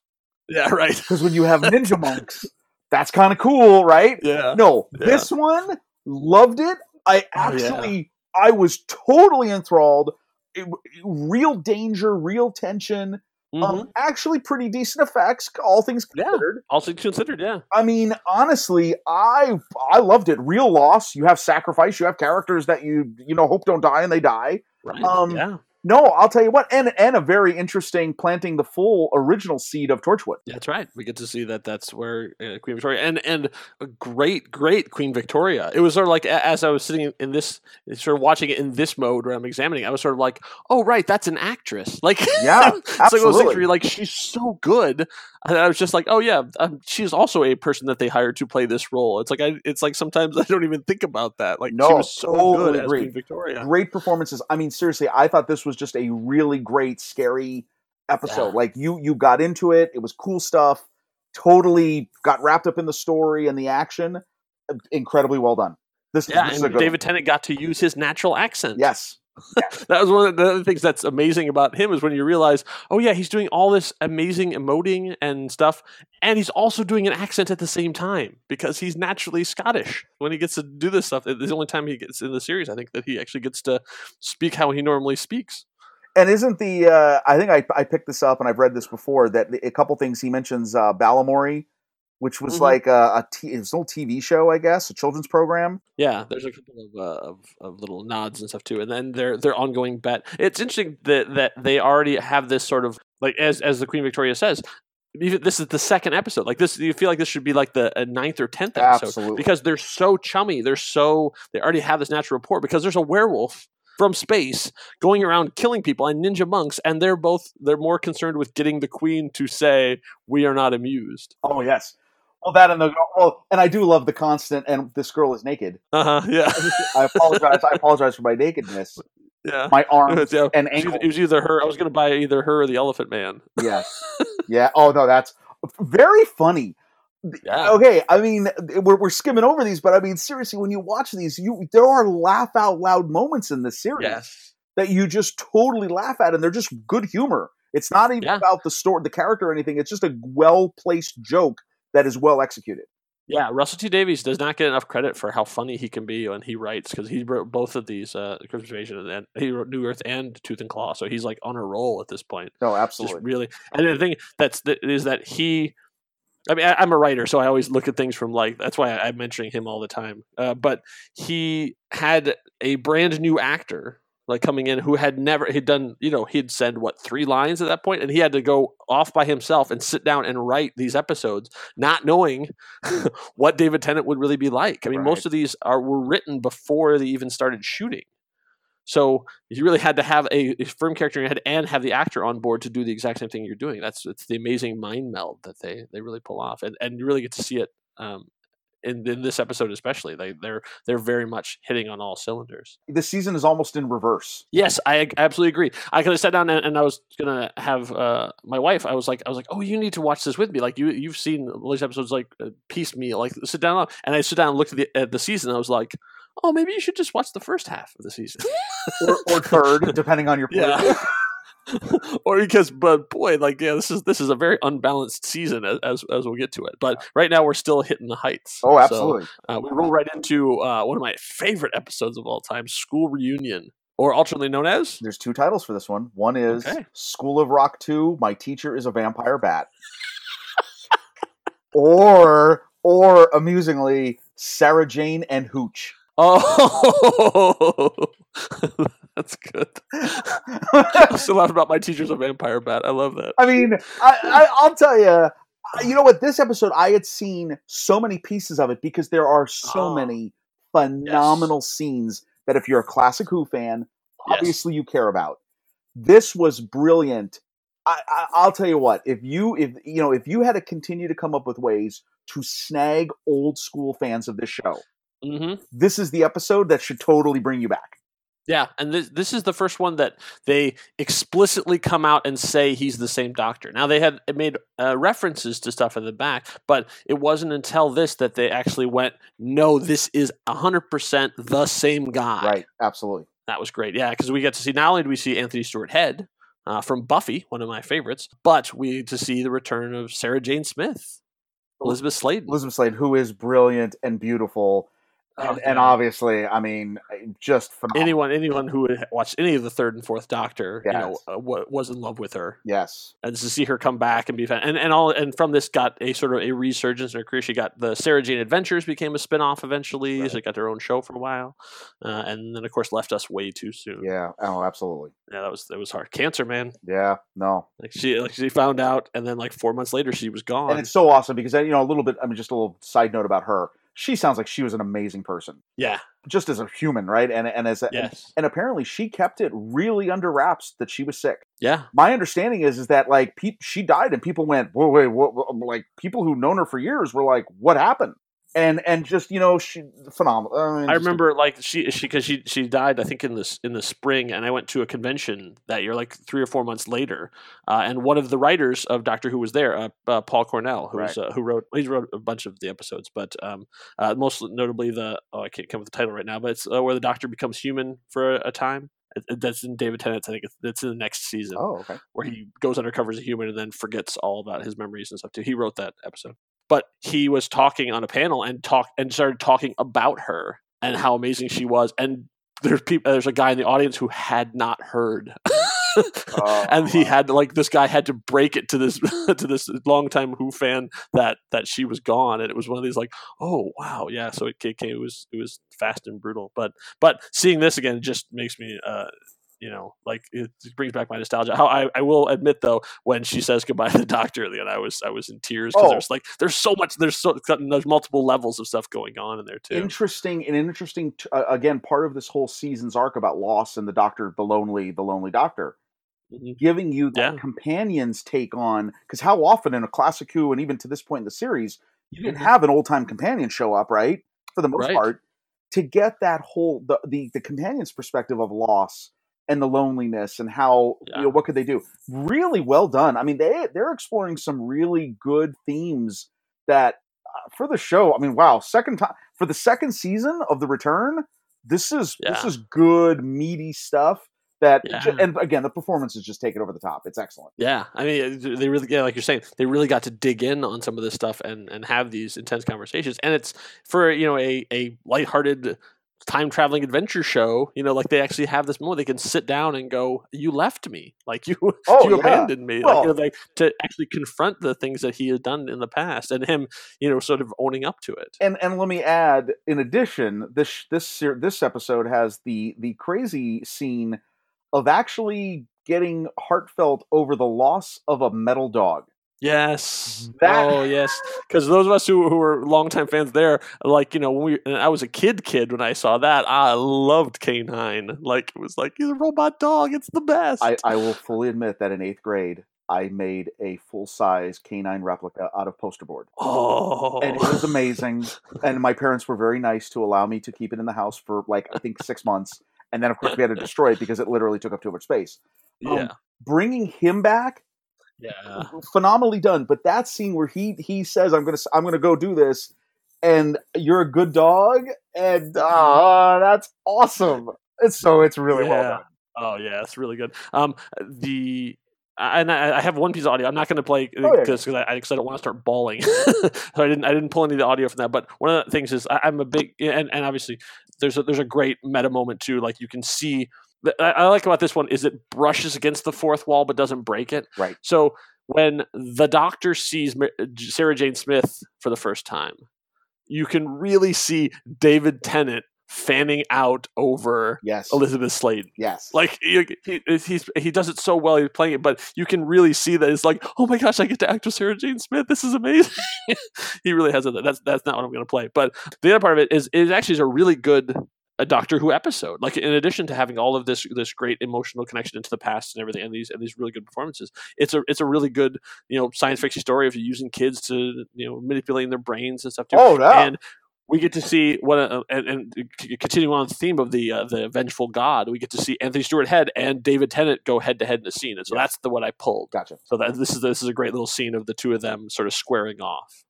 yeah, right. because when you have ninja monks, that's kind of cool, right? Yeah. No, Yeah. this one loved it. I Oh, yeah. actually, I was totally enthralled. It- real danger, real tension. Mhm. Um, actually, pretty decent effects, all things Yeah. considered. also considered, yeah. I mean, honestly, I I loved it. Real loss. You have sacrifice. You have characters that you you know hope don't die and they die. Right. Um, yeah. No, I'll tell you what, and and a very interesting planting the full original seed of Torchwood. That's right. We get to see that that's where uh, Queen Victoria and and a great great Queen Victoria. It was sort of like as I was sitting in this sort of watching it in this mode where I'm examining. I was sort of like, oh right, that's an actress. Like Yeah, it's like those absolutely. where like she's so good. And I was just like, oh yeah, um, she's also a person that they hired to play this role. It's like I, it's like sometimes I don't even think about that. Like she No, was so totally good as. Queen Victoria. Great performances. I mean, seriously, I thought this was just a really great, scary episode. Yeah. Like you, you got into it. It was cool stuff. Totally got wrapped up in the story and the action. Uh, incredibly well done. This, Yeah, this is a good David one. Tennant got to use his natural accent. Yes, that was one of the other things that's amazing about him is when you realize, oh yeah, he's doing all this amazing emoting and stuff, and he's also doing an accent at the same time because he's naturally Scottish. When he gets to do this stuff, it's the only time he gets in the series, I think, that he actually gets to speak how he normally speaks. And isn't the? Uh, I think I, I picked this up and I've read this before. That a couple things he mentions uh, Balamory, which was Mhm. like a, a t- it was an old TV show, I guess, a children's program. Yeah, there's a couple of, uh, of of little nods and stuff too, and then their their ongoing bet. It's interesting that that they already have this sort of like as as the Queen Victoria says. Even, this is the second episode. Like this, you feel like this should be like the ninth or tenth episode Absolutely. because they're so chummy. They're so they already have this natural rapport because there's a werewolf from space going around killing people and ninja monks, and they're both they're more concerned with getting the queen to say we are not amused. Oh yes. Well, that and the well, and I do love the constant. And this girl is naked. Uh huh. Yeah. I apologize. I apologize for my nakedness. Yeah. My arms Yeah, and it was either- ankles. It was either her. I was going to buy either her or the Elephant Man. Yes. Yeah. Oh no, that's very funny. Yeah. Okay, I mean, we're, we're skimming over these, but I mean, seriously, when you watch these, you there are laugh out loud moments in this series Yes. that you just totally laugh at, and they're just good humor. It's not even Yeah. about the story, the character, or anything. It's just a well placed joke that is well executed. Yeah, Russell T Davies does not get enough credit for how funny he can be when he writes because he wrote both of these, uh, Christmas Invasion, and he wrote New Earth and Tooth and Claw, so he's like on a roll at this point. No, Just absolutely. really, and the thing that's that is that he. I mean, I, I'm a writer, so I always look at things from like that's why I, I'm mentioning him all the time. Uh, but he had a brand new actor like coming in who had never he'd done you know he'd said what three lines at that point? And he had to go off by himself and sit down and write these episodes not knowing what david tennant would really be like. I mean most of these are were written before they even started shooting. So you really had to have a, a firm character in your head and have the actor on board to do the exact same thing you're doing. That's it's the amazing mind meld that they they really pull off and and you really get to see it um in, in this episode especially they they're they're very much hitting on all cylinders the season is almost in reverse. Yes, I absolutely agree. I could have sat down and, and I was gonna have uh, my wife. I was like, I was like, oh, you need to watch this with me. Like you, you've seen all these episodes like uh, piecemeal. Like sit down, and I sit down and looked at the at the season. And I was like, oh, maybe you should just watch the first half of the season. Or, or third, depending on your yeah. or because, but boy, like yeah, this is this is a very unbalanced season as as, we'll get to it. But right now we're still hitting the heights. Oh, So, absolutely. uh, we roll right into uh, one of my favorite episodes of all time, School Reunion, or alternately known as There's two titles for this one. One is Okay. School of Rock 2, My Teacher is a Vampire Bat. or or amusingly, Sarah Jane and Hooch. Oh, that's good. I'm still laughing about my teacher's a vampire bat. I love that. I mean, I, I, I'll tell you, you know what? This episode, I had seen so many pieces of it because there are so Oh. many phenomenal scenes that if you're a classic Who fan, Yes. obviously you care about. This was brilliant. I, I, I'll tell you what. If you, if you know, if you had to continue to come up with ways to snag old school fans of this show, hmm this is the episode that should totally bring you back. Yeah, and this this is the first one that they explicitly come out and say he's the same doctor. Now they had made uh, references to stuff in the back, but it wasn't until this that they actually went, "No, this is hundred percent the same guy." Right? Absolutely. That was great. Yeah, because we get to see not only do we see Anthony Stewart Head uh, from Buffy, one of my favorites, but we get to see the return of Sarah Jane Smith, Elizabeth Slade, Elizabeth Slade, who is brilliant and beautiful. And, and obviously, I mean, just phenomenal. anyone anyone who watched any of the third and fourth Doctor, you know, uh, wa- was in love with her. Yes. and to see her come back and be fan- and and all and from this got a sort of a resurgence in her career. She got the Sarah Jane Adventures became a spin-off eventually. She got her own show for a while, uh, and then of course left us way too soon. Yeah. Oh, absolutely. yeah, that was that was hard. Cancer, man. Yeah. No. Like she like she found out, and then like four months later she was gone. And it's so awesome because you know a little bit. I mean, just a little side note about her. She sounds like she was an amazing person, yeah, just as a human, right? And and as a, yes, and apparently she kept it really under wraps that she was sick. yeah, My understanding is is that like peop she died and people went, whoa, wait, what? Like people who've known her for years were like, what happened? And and just you know she phenomenal. I, mean, I remember like she she because she she died I think in this in the spring and I went to a convention that year like three or four months later uh, and one of the writers of Doctor Who was there uh, uh, Paul Cornell who's uh, who wrote he wrote a bunch of the episodes but um, uh, most notably the oh I can't come up with the title right now but it's uh, where the Doctor becomes human for a, a time that's in David Tennant's I think it's, it's in the next season Oh, okay. where he goes undercover as a human and then forgets all about his memories and stuff too. He wrote that episode. But he was talking on a panel and talk and started talking about her and how amazing she was. And there's people there's a guy in the audience who had not heard. Oh, and he had like this guy had to break it to this to this longtime Who fan that that she was gone, and it was one of these like, oh wow, yeah. So it, came it was it was fast and brutal, but but seeing this again just makes me uh you know, like it brings back my nostalgia. How I, I will admit though, when she says goodbye to the doctor, again, I was I was in tears because Oh. there's like there's so much there's so there's multiple levels of stuff going on in there too. interesting and interesting t- uh, again part of this whole season's arc about loss and the doctor the lonely the lonely doctor Mhm. giving you that Yeah. companion's take on because how often in a classic who and even to this point in the series you can Mhm. have an old time companion show up right for the most Right. part to get that whole the, the the companion's perspective of loss and the loneliness and how you know what could they do? Really well done. I mean they they're exploring some really good themes that uh, for the show i mean wow second time for the second season of the return this is this is good meaty stuff that Yeah. ju- and again the performance is just taken over the top. It's excellent. Yeah, I mean, uh, they really, yeah, like you're saying, they really got to dig in on some of this stuff and and have these intense conversations. And it's for you know a a lighthearted time traveling adventure show. You know, like they actually have this moment they can sit down and go, "You left me, like you, Oh, you yeah. abandoned me." like, you know, like to actually confront the things that he had done in the past, and him, you know, sort of owning up to it. and and let me add in addition this this this episode has the the crazy scene of actually getting heartfelt over the loss of a metal dog Yes. That- oh, yes. Because those of us who, who were longtime fans there, like, you know, when we, I was a kid kid when I saw that, I loved K9. Like, it was like, he's a robot dog. It's the best. I, I will fully admit that in eighth grade I made a full size K9 replica out of poster board. oh. And it was amazing. and my parents were very nice to allow me to keep it in the house for like I think six months. And then of course we had to destroy it because it literally took up too much space. um, yeah. Bringing him back Yeah. phenomenally done. But that scene where he he says, "I'm gonna I'm gonna go do this," and you're a good dog, and ah, that's awesome. It's so it's really well done. Oh yeah, it's really good. Um, the and I, I have one piece of audio. I'm not going to play Oh, yeah. because I, I, 'cause I don't want to start bawling. so I didn't I didn't pull any of the audio from that. But one of the things is I, I'm a big and, and obviously there's a, there's a great meta moment too. Like you can see. I, I like about this one is it brushes against the fourth wall but doesn't break it. Right. So when the Doctor sees Sarah Jane Smith for the first time, you can really see David Tennant fanning out over Yes, Elizabeth Slade. yes, Like he, he he's he does it so well. He's playing it, but you can really see that it's like, oh my gosh, I get to act with Sarah Jane Smith. This is amazing. he really has it. That's that's not what I'm going to play. But the other part of it is it actually is a really good a Doctor Who episode. Like in addition to having all of this this great emotional connection into the past and everything, and these and these really good performances, it's a it's a really good you know science fiction story of using kids to you know manipulating their brains and stuff too. Oh, yeah. And we get to see what uh, and, and c- continuing on the theme of the uh, the vengeful god we get to see anthony stewart head and david tennant go head to head in the scene and so that's the what i pulled gotcha. so that this is this is a great little scene of the two of them sort of squaring off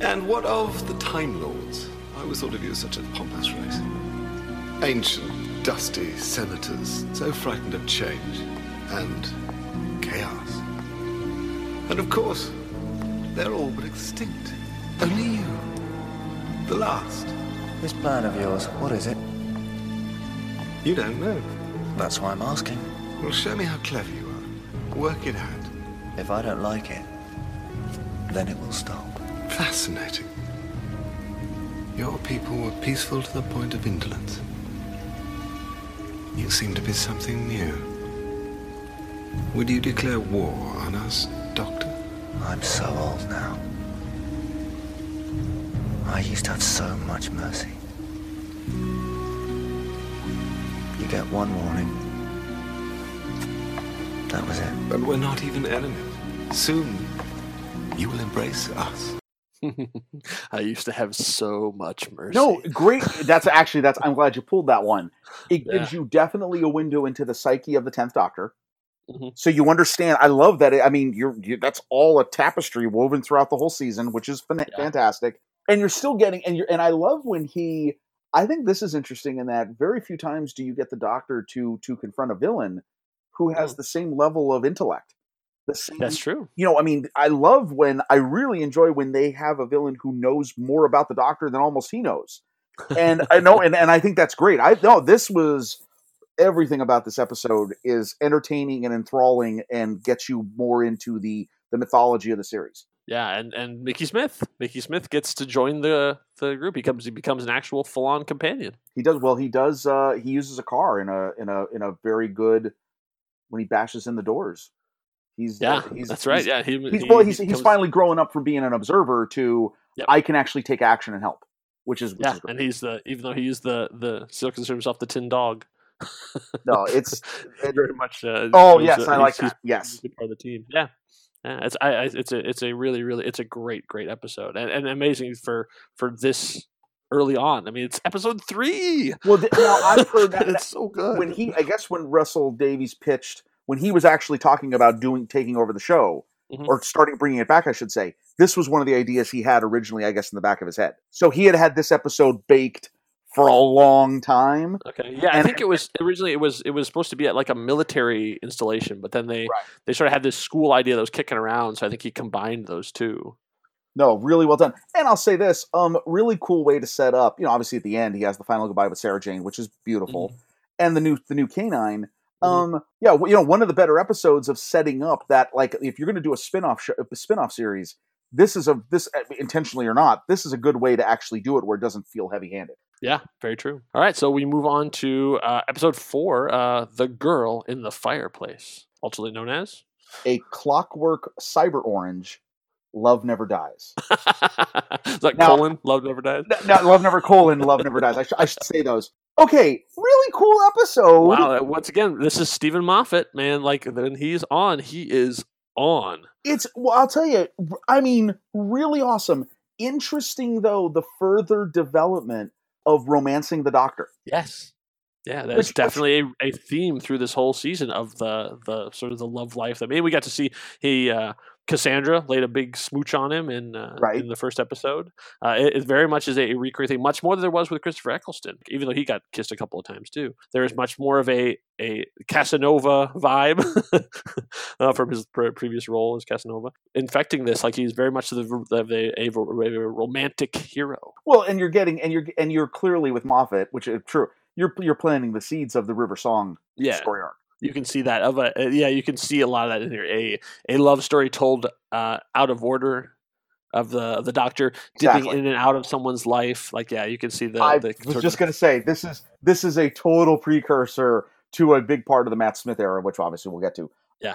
And what of the Time Lords? I always thought of you as such a pompous race. Ancient, dusty senators, so frightened of change and chaos. And of course, they're all but extinct. Only you, the last, This plan of yours, what is it? You don't know. That's why I'm asking. Well, show me how clever you are. Work it out. If I don't like it, then it will stop. Fascinating. Your people were peaceful to the point of indolence. You seem to be something new. Would you declare war on us, Doctor? I'm so old now. I used to have so much mercy. You get one warning. That was it. But we're not even enemies. Soon, you will embrace us. I used to have so much mercy. No, great. That's actually that's. I'm glad you pulled that one. It Yeah. gives you definitely a window into the psyche of the tenth Doctor, Mhm. so you understand. I love that. It, I mean, you're you, that's all a tapestry woven throughout the whole season, which is fan- fantastic. And you're still getting and you're and I love when he. I think this is interesting in that very few times do you get the Doctor to to confront a villain who has the same level of intellect. Same. That's true. you know, I mean, I love when I really enjoy when they have a villain who knows more about the Doctor than almost he knows. And I know, and, and I think that's great. I know this was everything about this episode is entertaining and enthralling and gets you more into the the mythology of the series. Yeah, and, and Mickey Smith. Mickey Smith gets to join the, the group. He comes he becomes an actual full on companion. He does well. He does. Uh, he uses a car in a in a in a very good when he bashes in the doors. He's Yeah, he's, that's right. he's- Yeah, he- he's he- well. he He's he's finally growing up from being an observer to Yep. I can actually take action and help, which is which Yeah, is and he's the even though he is the the still considers himself the tin dog. No, it's very much. Uh, Oh, yes, uh, I like he's- he's that. Yes. part of the team. Yeah, yeah. It's I, I it's a it's a really really it's a great great episode and, and amazing for for this early on. I mean, it's episode three. Well, th- now I've heard that it's so good. when he, I guess, when Russell Davies pitched, when he was actually talking about doing taking over the show Mhm. or starting bringing it back, I should say, this was one of the ideas he had originally, I guess, in the back of his head. So he had had this episode baked for a long time. Okay. Yeah, I think it was originally it was it was supposed to be at like a military installation, but then they they sort of had this school idea that was kicking around, so I think he combined those two. No, really well done. And I'll say this, um, really cool way to set up. You know, obviously at the end he has the final goodbye with Sarah Jane, which is beautiful, and the new the new K9. Um, yeah, you know, one of the better episodes of setting up that, like, if you're going to do a spin-off show, a spin-off series, this is a this uh, intentionally or not, this is a good way to actually do it where it doesn't feel heavy-handed. Yeah, very true. All right, so we move on to uh, episode four, uh, "The Girl in the Fireplace," ultimately known as. A clockwork cyber orange, love never dies. Is that Now- colon? Love never dies. No, love never colon, love never dies. I, sh- I should say those. Okay, really cool episode. Wow! Once again, this is Steven Moffat, man. Like when he's on, he is on. It's well, I'll tell you. I mean, really awesome. Interesting though, the further development of romancing the Doctor. Yes. Yeah, that's definitely a, a theme through this whole season of the the sort of the love life. I mean, we got to see he uh, Cassandra laid a big smooch on him in uh, Right. in the first episode. Uh, it, it very much is a recurring thing, much more than there was with Christopher Eccleston. Even though he got kissed a couple of times too, there is much more of a a Casanova vibe uh, from his pre- previous role as Casanova, infecting this like he's very much the, the, the a, a romantic hero. Well, and you're getting and you're and you're clearly with Moffat, which is true. You're you're planting the seeds of the River Song Yeah. story arc. You can see that of a uh, yeah, you can see a lot of that in here. A a love story told uh, out of order of the of the doctor dipping Exactly. in and out of someone's life. Like yeah, you can see the. I the was just of- going to say this is this is a total precursor to a big part of the Matt Smith era, which obviously we'll get to. Yeah.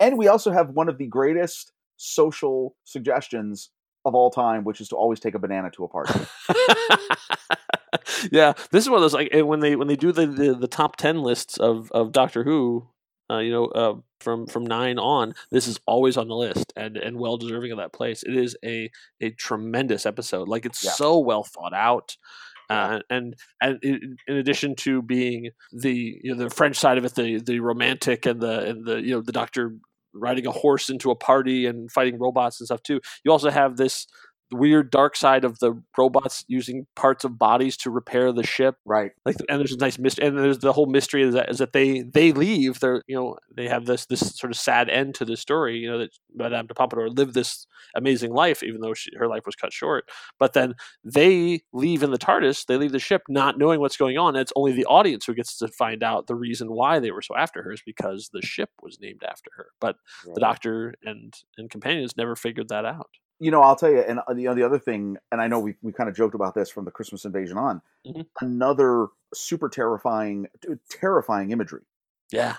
And we also have one of the greatest social suggestions of all time, which is to always take a banana to a party. yeah, this is one of those like when they when they do the the, the top ten lists of of Doctor Who. Uh, you know, uh, from from nine on, this is always on the list and and well deserving of that place. It is a a tremendous episode. Like it's Yeah. so well thought out. Uh, and and in, addition to being the you know the French side of it, the the romantic and the and the you know the doctor riding a horse into a party and fighting robots and stuff too. You also have this weird dark side of the robots using parts of bodies to repair the ship. Right. Like, and there's a nice mystery, and there's the whole mystery is that is that they they leave. They're you know they have this this sort of sad end to the story. You know that Madame de Pompadour lived this amazing life, even though she, her life was cut short. But then they leave in the TARDIS. They leave the ship, not knowing what's going on. And it's only the audience who gets to find out the reason why they were so after her is because the ship was named after her. But the Doctor and and companions never figured that out. You know, I'll tell you, and uh, you know, the other thing, and I know we we kind of joked about this from the Christmas invasion on. Mhm. Another super terrifying, terrifying imagery. Yeah.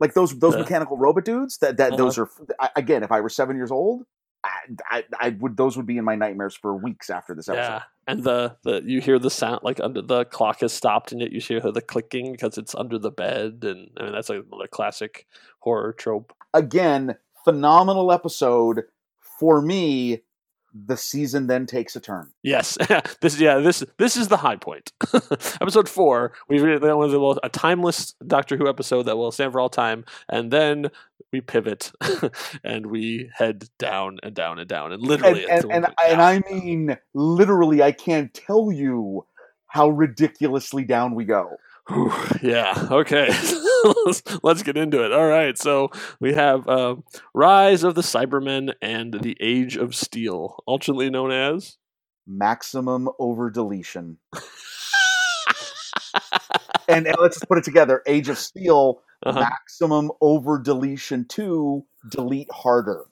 Like those those The- mechanical robot dudes. That that those Uh-huh. are again. If I were seven years old, I, I I would those would be in my nightmares for weeks after this episode. Yeah, and the, the you hear the sound like under the clock has stopped, and yet you hear the clicking because it's under the bed, and I mean that's like another classic horror trope. Again, phenomenal episode. For me, the season then takes a turn. Yes, this yeah this this is the high point. episode four, we've that was a, timeless Doctor Who episode that will stand for all time, and then we pivot and we head down and down and down, and And literally and, until- and, and I mean literally, I can't tell you how ridiculously down we go. Whew, yeah. Okay. let's, let's get into it. All right. So we have uh, Rise of the Cybermen and the Age of Steel, alternately known as. Maximum over deletion. and, and let's just put it together. Age of Steel, Uh-huh. maximum over deletion two, delete harder.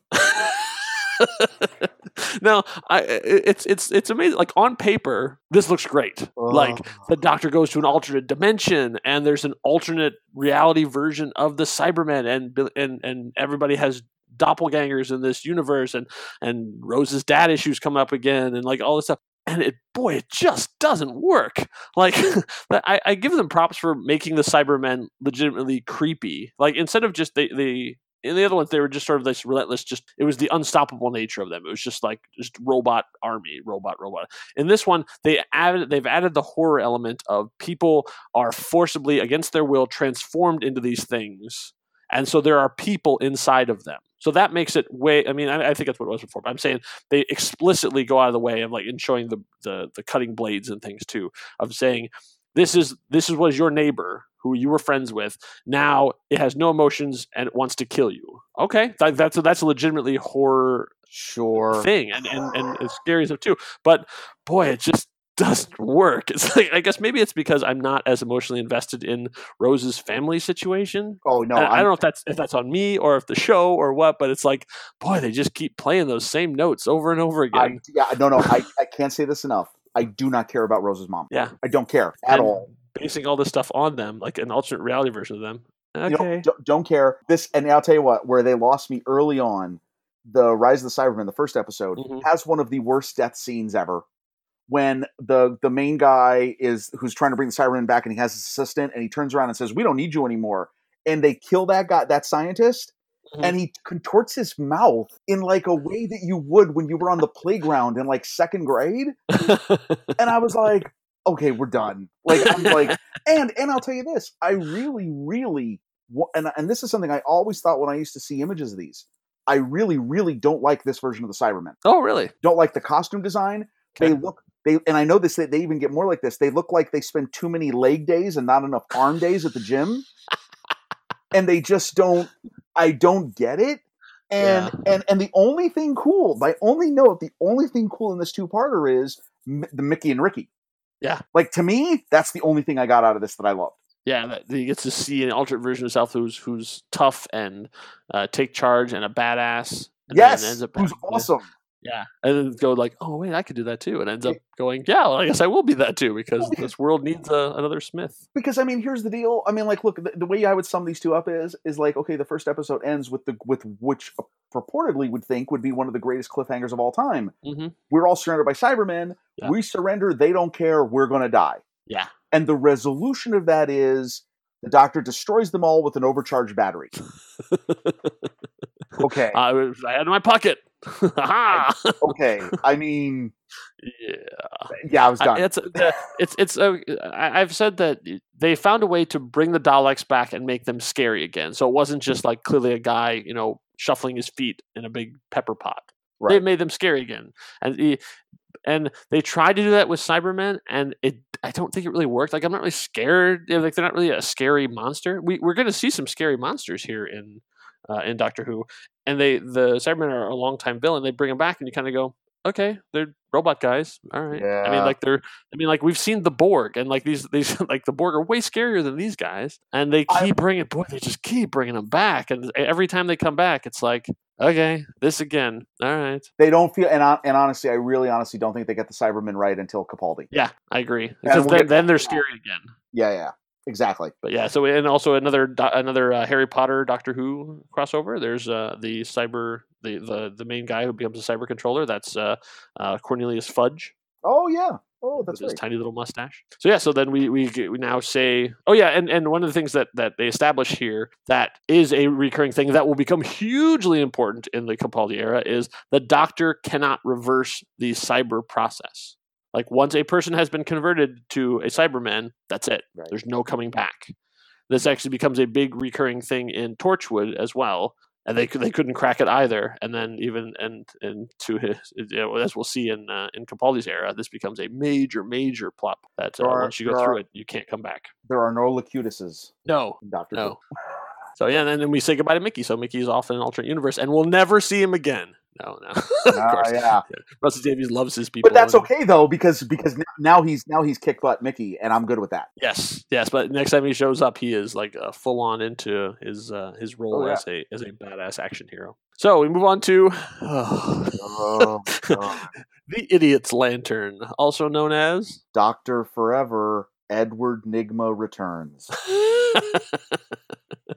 now, I, it's it's it's amazing. Like on paper, this looks great. Like oh. the Doctor goes to an alternate dimension, and there's an alternate reality version of the Cybermen, and and and everybody has doppelgangers in this universe, and and Rose's dad issues come up again, and like all this stuff. And it, boy, it just doesn't work. Like, I, I give them props for making the Cybermen legitimately creepy. Like, instead of just they, they in the other ones, they were just sort of this relentless. Just it was the unstoppable nature of them. It was just like just robot army, robot, robot. In this one, they added they've added the horror element of people are forcibly against their will transformed into these things, and so there are people inside of them. So that makes it way. I mean, I, I think that's what it was before. But I'm saying they explicitly go out of the way of like in showing the the, the cutting blades and things too. Of saying this is this is was your neighbor who you were friends with. Now it has no emotions and it wants to kill you. Okay, that, that's a, that's a legitimately horror sure thing, and and and it's scary stuff too. But boy, it just doesn't work. It's like I guess maybe it's because I'm not as emotionally invested in Rose's family situation. Oh no, I I'm- don't know if that's if that's on me or if the show or what, but it's like, boy, they just keep playing those same notes over and over I, again. yeah, no, no, I, I can't say this enough. I do not care about Rose's mom. Yeah. I don't care at And all. Basing all this stuff on them, like an alternate reality version of them. You know, Okay. don't, don't care. This, and I'll tell you what, where they lost me early on, the Rise of the Cybermen, the first episode, Mm-hmm. has one of the worst death scenes ever. When the the main guy is who's trying to bring the Cybermen back, and he has his assistant, and he turns around and says, "We don't need you anymore," and they kill that guy, that scientist. Mm-hmm. And he contorts his mouth in like a way that you would when you were on the playground in like second grade. and I was like, okay, we're done. Like I'm like, and and I'll tell you this, I really, really, and and this is something I always thought when I used to see images of these. I really, really don't like this version of the Cybermen. Oh, really? Don't like the costume design. They look they and I know this they, they even get more like this. They look like they spend too many leg days and not enough arm days at the gym. and they just don't I don't get it. And and and the only thing cool, my only note, the only thing cool in this two-parter is M- the Mickey and Ricky. Yeah. Like to me, that's the only thing I got out of this that I loved. Yeah, that he gets to see an alternate version of himself who's who's tough and uh, take charge and a badass. And Yes, ends up who's awesome. Yeah, and then go like, oh wait, I could do that too, and ends up going, yeah, well, I guess I will be that too because this world needs a, another Smith. Because I mean, here's the deal. I mean, like, look, the, the way I would sum these two up is is like, okay, the first episode ends with the with which purportedly would think would be one of the greatest cliffhangers of all time. Mm-hmm. We're all surrounded by Cybermen. Yeah. We surrender. They don't care. We're gonna die. Yeah, And the resolution of that is the Doctor destroys them all with an overcharged battery. okay. I, was, I had in my pocket. Okay. I mean, yeah, yeah, I was I- done. it's uh, it's it's. Uh, I- I've said that they found a way to bring the Daleks back and make them scary again. So it wasn't just like clearly a guy, you know, shuffling his feet in a big pepper pot. They've made them scary again, and the, and they tried to do that with Cybermen, and it I don't think it really worked. Like I'm not really scared. Like they're not really a scary monster. We we're going to see some scary monsters here in uh, in Doctor Who, and they the Cybermen are a long time villain. They bring them back, and you kind of go, okay, they're robot guys. All right. I mean, like they're. I mean, like we've seen the Borg, and like these these like the Borg are way scarier than these guys, and they keep bringing. Boy, they just keep bringing them back, and every time they come back, it's like, okay, this again. All right. They don't feel, and and honestly, I really honestly don't think they get the Cybermen right until Capaldi. Yeah, I agree. Because then, then they're scary again. Yeah, yeah, exactly. But yeah, so and also another another uh, Harry Potter Doctor Who crossover. There's uh, the cyber the, the the main guy who becomes a cyber controller. That's uh, uh, Cornelius Fudge. Oh yeah. Oh, that's his tiny little mustache. So yeah, so then we we we now say, oh yeah, and and one of the things that that they establish here that is a recurring thing that will become hugely important in the Capaldi era is the Doctor cannot reverse the cyber process. Like once a person has been converted to a Cyberman, that's it. There's no coming back. This actually becomes a big recurring thing in Torchwood as well, and they they couldn't crack it either. And then even and and to his as we'll see in uh, in Capaldi's era, this becomes a major major plot that uh, are- once you go through are- it, you can't come back. There are no Locutuses. No, Doctor no. So yeah, and then we say goodbye to Mickey. So Mickey's off in an alternate universe, and we'll never see him again. No, no. of Ah, course. yeah. Russell Davies loves his people. But that's okay though, because because now he's now he's kick butt Mickey, and I'm good with that. Yes, yes, but next time he shows up, he is like uh, full on into his uh, his role Oh, yeah. as a as a badass action hero. So we move on to Oh, the Idiot's Lantern, also known as Doctor Forever. Edward Nygma returns.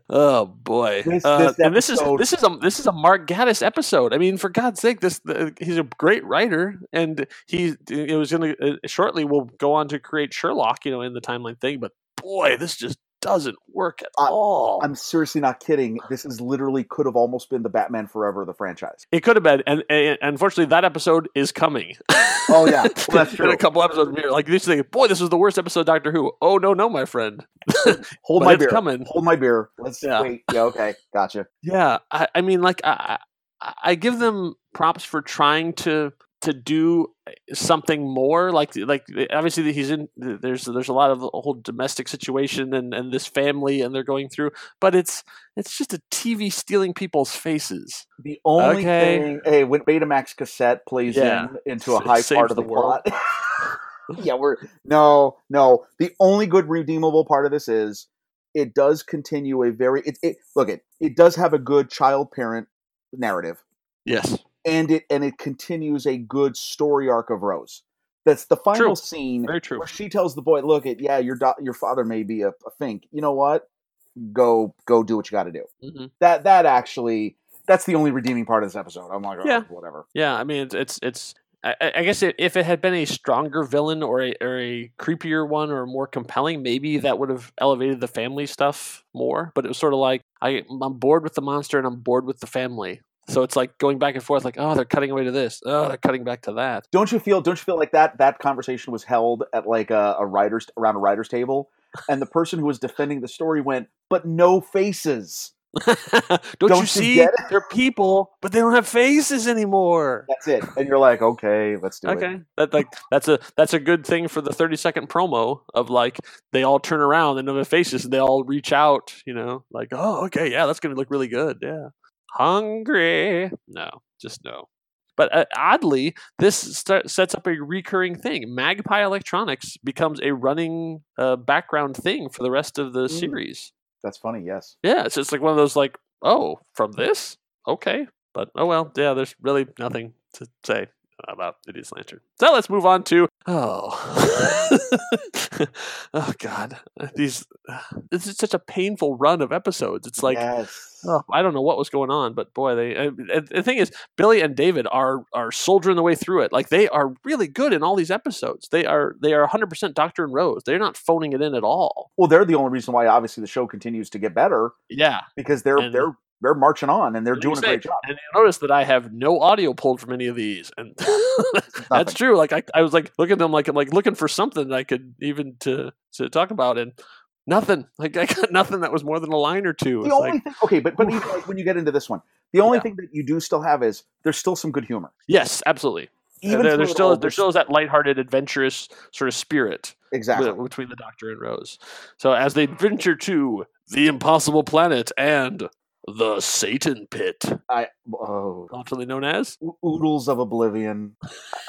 Oh boy! This- Uh, and this is this is a this is a Mark Gatiss episode. I mean, for God's sake, this the, he's a great writer, and he it was going to uh, shortly will go on to create Sherlock, you know, in the timeline thing. But boy, this just doesn't work at all. I'm seriously not kidding. This is literally could have almost been the Batman Forever of the franchise. It could have been, and, and unfortunately, that episode is coming. Oh yeah, well, that's in true. a couple episodes. Like this thing, boy, this was the worst episode of Doctor Who. Oh no, no, my friend, Hold my it's beer. coming. Hold my beer. Let's Yeah. wait. Yeah, okay, gotcha. Yeah, I, I mean, like I, I I give them props for trying to to do eh, something more. Like like obviously he's in there's there's a lot of the whole domestic situation and and this family and they're going through, but it's it's just a TV stealing people's faces. The only Okay. thing, hey, when Betamax cassette plays Yeah. in into a high part of the the, world. plot. yeah, we're no, no. The only good redeemable part of this is it does continue a very it, it look it it does have a good child parent narrative Yes. And it and it continues a good story arc of Rose. That's the final True. scene Very true. where she tells the boy, "Look, it yeah, your do- your father may be a, a fink. You know what? Go go do what you got to do." Mhm. That that actually that's the only redeeming part of this episode. I'm like, oh, Yeah. whatever. Yeah, I mean, it's it's, it's I, I guess it, if it had been a stronger villain or a or a creepier one or more compelling, maybe that would have elevated the family stuff more. But it was sort of like I I'm bored with the monster and I'm bored with the family. So it's like going back and forth, like oh they're cutting away to this, oh they're cutting back to that. Don't you feel? Don't you feel like that? That conversation was held at like a, a writers around a writers table, and the person who was defending the story went, "But no faces." Don't, Don't you see? They're people, but they don't have faces anymore. That's it. And you're like, okay, let's do it. Okay, that like that's a that's a good thing for the thirty second promo of like they all turn around and their faces and they all reach out, you know, like oh okay yeah that's gonna look really good yeah. Hungry? No, just no. But uh, oddly, this start, sets up a recurring thing. Magpie Electronics becomes a running uh, background thing for the rest of the Mm. series. That's funny. Yes. Yeah, it's just like one of those like, oh, from this? Okay. But oh well, yeah, there's really nothing to say about the Idiot's Lantern. So let's move on to oh. oh god. These this is such a painful run of episodes. It's like yes. oh, I don't know what was going on, but boy, they uh, and the thing is Billie and David are are soldiering the way through it. Like they are really good in all these episodes. They are they are 100% Doctor and Rose. They're not phoning it in at all. Well, they're the only reason why obviously the show continues to get better Yeah. because they're And- they're they're marching on and they're doing you a great job. And you notice that I have no audio pulled from any of these, and that's true. Like I, I was like looking at them, like I'm like looking for something I could even to to talk about, and Nothing. Like I got nothing that was more than a line or two. The It's only like, thing, okay, but but even like when you get into this one, the only thing that you do still have is there's still some good humor. yes, absolutely. Even there, there's still there there's- still is that lighthearted, adventurous sort of spirit Exactly. between the Doctor and Rose. So as they venture to the Impossible Planet and the Satan Pit, I oh, alternately known as O- oodles of oblivion.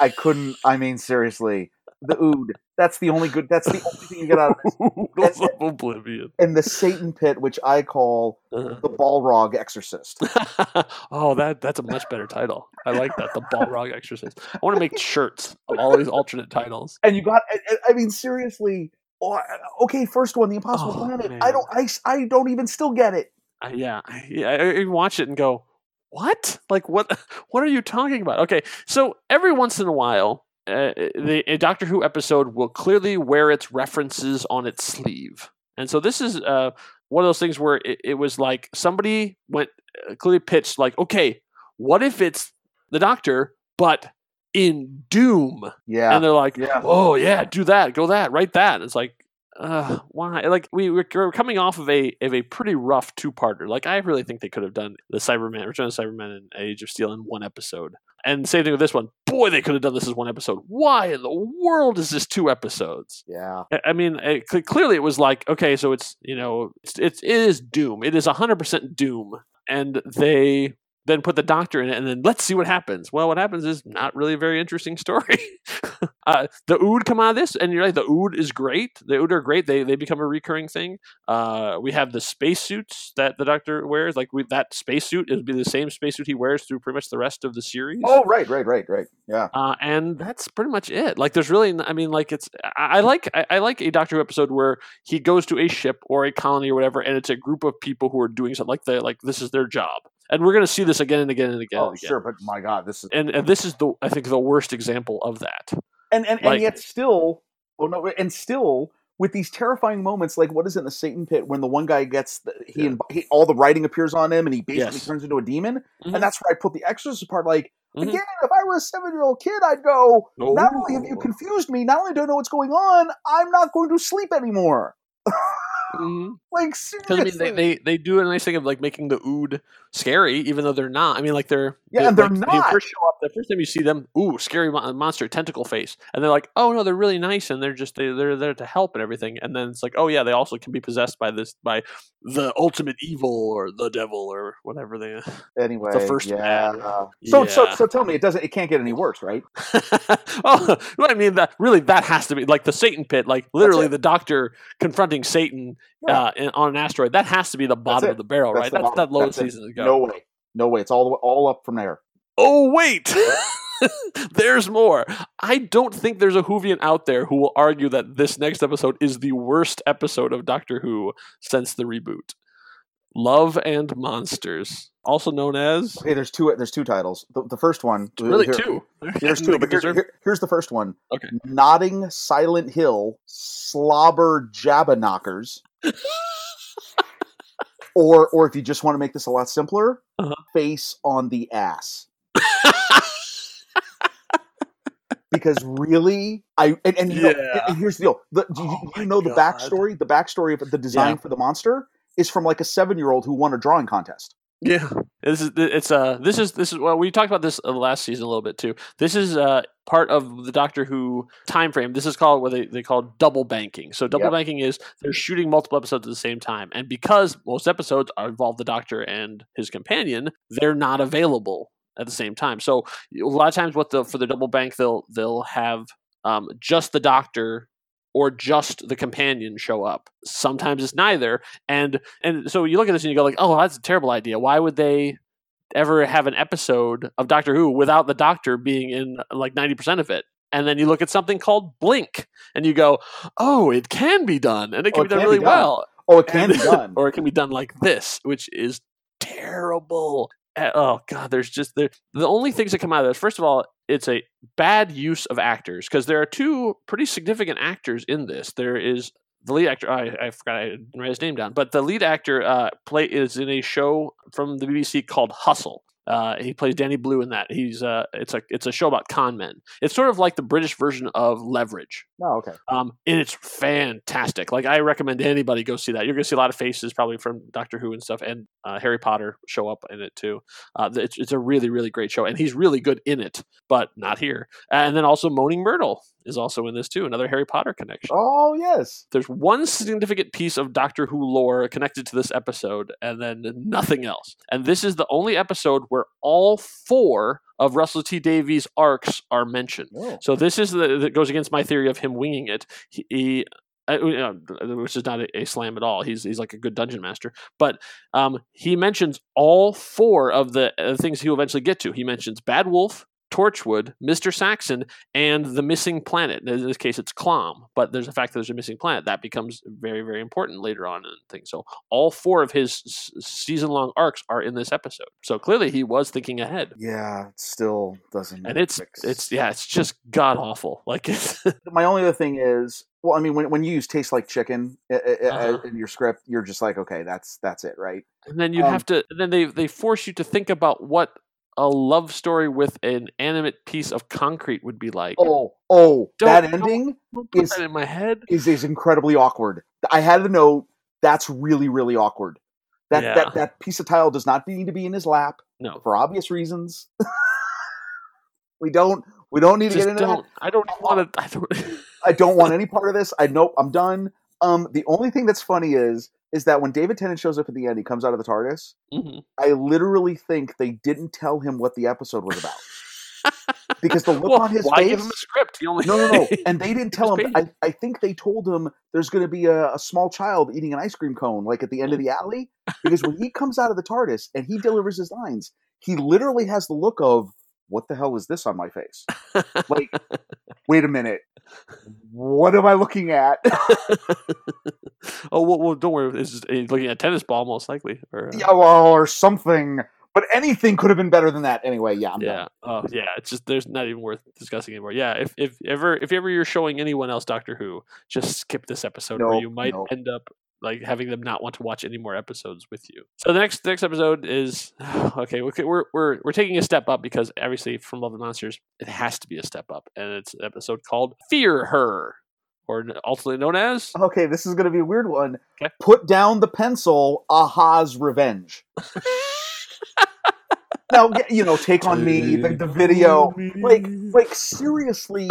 I couldn't. I mean, seriously, the ood. That's the only good. That's the only thing you get out of this. Oodles of Oblivion. And the Satan pit, which I call Uh-huh. the Balrog Exorcist. oh, that that's a much better title. I like that. The Balrog Exorcist. I want to make shirts of all these alternate titles. And you got. I- I- I mean, seriously. oh, Okay, first one, the Impossible Oh, Planet. man. I don't. I, I don't even still get it. I, yeah, I, yeah, I, I watch it and go, "What? Like what? What are you talking about?" Okay, so every once in a while, uh, the a Doctor Who episode will clearly wear its references on its sleeve, and so this is uh, one of those things where it, it was like somebody went uh, clearly pitched like, "Okay, what if it's the Doctor, but in Doom?" Yeah. and they're like, Yeah. "Oh yeah, do that, go that, write that." It's like, uh, why? Like we we're, we're coming off of a of a pretty rough two parter. Like I really think they could have done the Cyberman, Return of Cyberman, and Age of Steel in one episode. And same thing with this one. Boy, they could have done this as one episode. Why in the world is this two episodes? Yeah. I- mean, it, clearly it was like, okay, so it's you know, it's, it's it is Doom. It is hundred percent Doom, and they then put the Doctor in it, and then let's see what happens. Well, what happens is not really a very interesting story. uh, the Ood come out of this, and you're like, the Ood is great. The Ood are great. They they become a recurring thing. Uh, we have the spacesuits that the Doctor wears. Like we, that spacesuit, it would be the same spacesuit he wears through pretty much the rest of the series. Oh, right, right, right, right. Yeah. Uh, and that's pretty much it. Like, there's really, I mean, like, it's, I, I like, I, I like a Doctor Who episode where he goes to a ship or a colony or whatever, and it's a group of people who are doing something like they, like this is their job, and we're going to see this again and again and again Oh, and again. sure, but my God, this is And and this is the, I think, the worst example of that. and and, Like- and yet still oh no and still with these terrifying moments like what is in the satan pit when the one guy gets the, he, Yeah. and he all the writing appears on him and he basically Yes. turns into a demon Mhm. and that's where i put the exorcist part like Mhm. again if i were a seven year old kid i'd go not only have you confused me not only do i know what's going on i'm not going to sleep anymore Mhm. like Because I mean, seriously they, they they do a nice thing of like making the Ood scary, even though they're not. I mean, like they're Yeah, they- and they're like, not. They first show up the first time you see them, ooh, scary mon- monster, tentacle face, and they're like, oh no, they're really nice, and they're just they, they're there to help and everything. And then it's like, oh yeah, they also can be possessed by this by the ultimate evil or the devil or whatever they. anyway the first yeah man. so so Yeah. so tell me it doesn't it can't get any worse right oh, well, I mean that really that has to be like the Satan pit, like literally the Doctor confronting Satan. Uh, in, on an asteroid. That has to be the bottom of the barrel, That's right? the That's bottom. that low That's season to go. no way no way it's all the way- all up from there Oh wait, there's more. I don't think there's a Whovian out there who will argue that this next episode is the worst episode of Doctor Who since the reboot. Love and Monsters, also known as Okay, there's two. There's two titles. The, the first one, really here- two. Here's They two, but here- here's the first one. Okay. Nodding Silent Hill Slobber Jabba Knockers. Or, or if you just want to make this a lot simpler, Uh-huh. Face on the Ass. because really, I and, and, you know, and here's the deal: the, do you, Oh you know the backstory. The backstory of the design Yeah. for the monster is from like a seven-year-old who won a drawing contest. Yeah, this is it's uh this is this is well we talked about this uh, last season a little bit too. This is uh part of the Doctor Who time frame. This is called what they they call double banking. So double Yep. banking is they're shooting multiple episodes at the same time, and because most episodes are involve the Doctor and his companion, they're not available at the same time. So a lot of times, what the for the double bank they'll they'll have um, just the Doctor or just the companion show up. Sometimes it's neither. And and so you look at this and you go like, "Oh, that's a terrible idea. Why would they ever have an episode of Doctor Who without the Doctor being in like 90% of it?" And then you look at something called Blink and you go, "Oh, it can be done and it oh, can Oh, be done can really be done. well." Oh, it can And- be done. or it can be done like this, which is terrible. Oh god, there's just there. The only things that come out of this, first of all, it's a bad use of actors because there are two pretty significant actors in this. There is the lead actor. I, I forgot I didn't write his name down, but the lead actor uh, play is in a show from the BBC called Hustle. Uh, he plays Danny Blue in that. He's uh, it's a it's a show about con men. It's sort of like the British version of Leverage. Oh, okay. Um, and it's fantastic. Like I recommend anybody go see that. You're going to see a lot of faces probably from Doctor Who and stuff, and uh, Harry Potter show up in it too. Uh, it's it's a really really great show, and he's really good in it, but not here. And then also Moaning Myrtle is also in this too. Another Harry Potter connection. Oh yes. There's one significant piece of Doctor Who lore connected to this episode, and then nothing else. And this is the only episode where all four of Russell T Davies' arcs are mentioned. Oh. So this is the that goes against my theory of him winging it. He, he uh, uh, which is not a, a slam at all. He's he's like a good dungeon master, but um, he mentions all four of the uh, things he'll eventually get to. He mentions Bad Wolf, Torchwood, Mr. Saxon, and the missing planet. In this case, it's Clom, but there's the fact that there's a missing planet that becomes very, very important later on in things. So all four of his season-long arcs are in this episode. So clearly, he was thinking ahead. Yeah, it still doesn't. And it's it's yeah, it's just god awful. Like it's my only other thing is, well, I mean, when when you use "taste like chicken" uh, uh, Uh-huh. in your script, you're just like, okay, that's that's it, right? and then you Um, have to and then they they force you to think about what a love story with an animate piece of concrete would be like. Oh, oh, Don't- that don't- ending Don't put is that in my head. is is incredibly awkward. I had a note. That's really really awkward. That Yeah. that that piece of tile does not need to be in his lap No. for obvious reasons. we don't we don't need to get into don't. that. I don't want to. I don't. I don't want any part of this. I nope, I'm done. Um, the only thing that's funny is is that when David Tennant shows up at the end, he comes out of the TARDIS. Mhm. I literally think they didn't tell him what the episode was about because the look Well, on his why face. give him a script? He only no, no, no, and they didn't tell him. I, I think they told him there's going to be a, a small child eating an ice cream cone, like at the end of the alley. Because when he comes out of the TARDIS and he delivers his lines, he literally has the look of "What the hell is this on my face?" Like, wait a minute, what am I looking at? oh well, well don't worry. It's just, looking at a tennis ball, most likely. Or, uh, yeah, well, or something. But anything could have been better than that. Anyway, yeah, I'm yeah. Oh, yeah. It's just there's not even worth discussing anymore. Yeah. If if ever if ever you're showing anyone else Doctor Who, just skip this episode, or you might nope. end up like having them not want to watch any more episodes with you. So the next the next episode is okay. We're we're we're, we're taking a step up because obviously from Love and Monsters it has to be a step up, and it's an episode called Fear Her, or ultimately known as Okay, this is going to be a weird one. Okay. Put down the pencil. Aha's revenge. now, you know, take on me the, the video. Like, like seriously,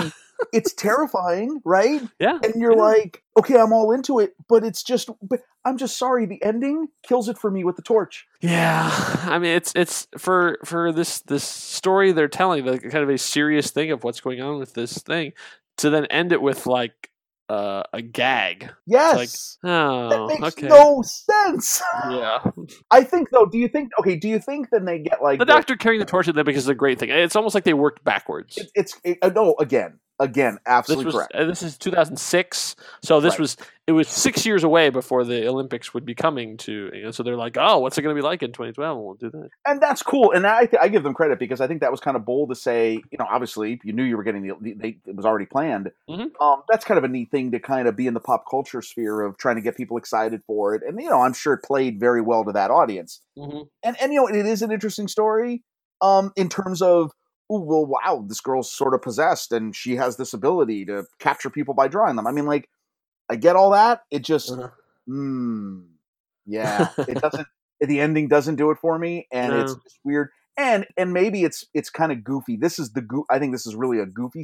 it's terrifying, right? Yeah. And you're like, okay, I'm all into it, but it's just, but I'm just sorry. The ending kills it for me with the torch. Yeah, I mean it's it's for for this this story they're telling, the kind of a serious thing of what's going on with this thing, to then end it with like uh, a gag. Yes. Like, oh, that makes okay, no sense. yeah. I think though. Do you think? Okay. Do you think then they get like The doctor carrying the torch at them because it's a great thing. It's almost like they worked backwards. It, it's it, uh, no again, again, This absolutely was correct. uh, this is 2006, so this Right. was it was six years away before the Olympics would be coming to. You know, so they're like, oh, what's it going to be like in 2012? We'll do that. and that's cool. And I, I give them credit because I think that was kind of bold to say. You know, obviously, you knew you were getting the. the they, it was already planned. Mhm. Um, that's kind of a neat thing to kind of be in the pop culture sphere of trying to get people excited for it. And you know, I'm sure it played very well to that audience. hmm And and you know, it is an interesting story. Um, in terms of. Ooh, well, wow, this girl's sort of possessed, and she has this ability to capture people by drawing them. I mean, like, I get all that. It just, Uh-huh. mm, yeah, it doesn't. The ending doesn't do it for me, and it's, No. it's weird. And and maybe it's it's kind of goofy. This is the goo. I think this is really a goofy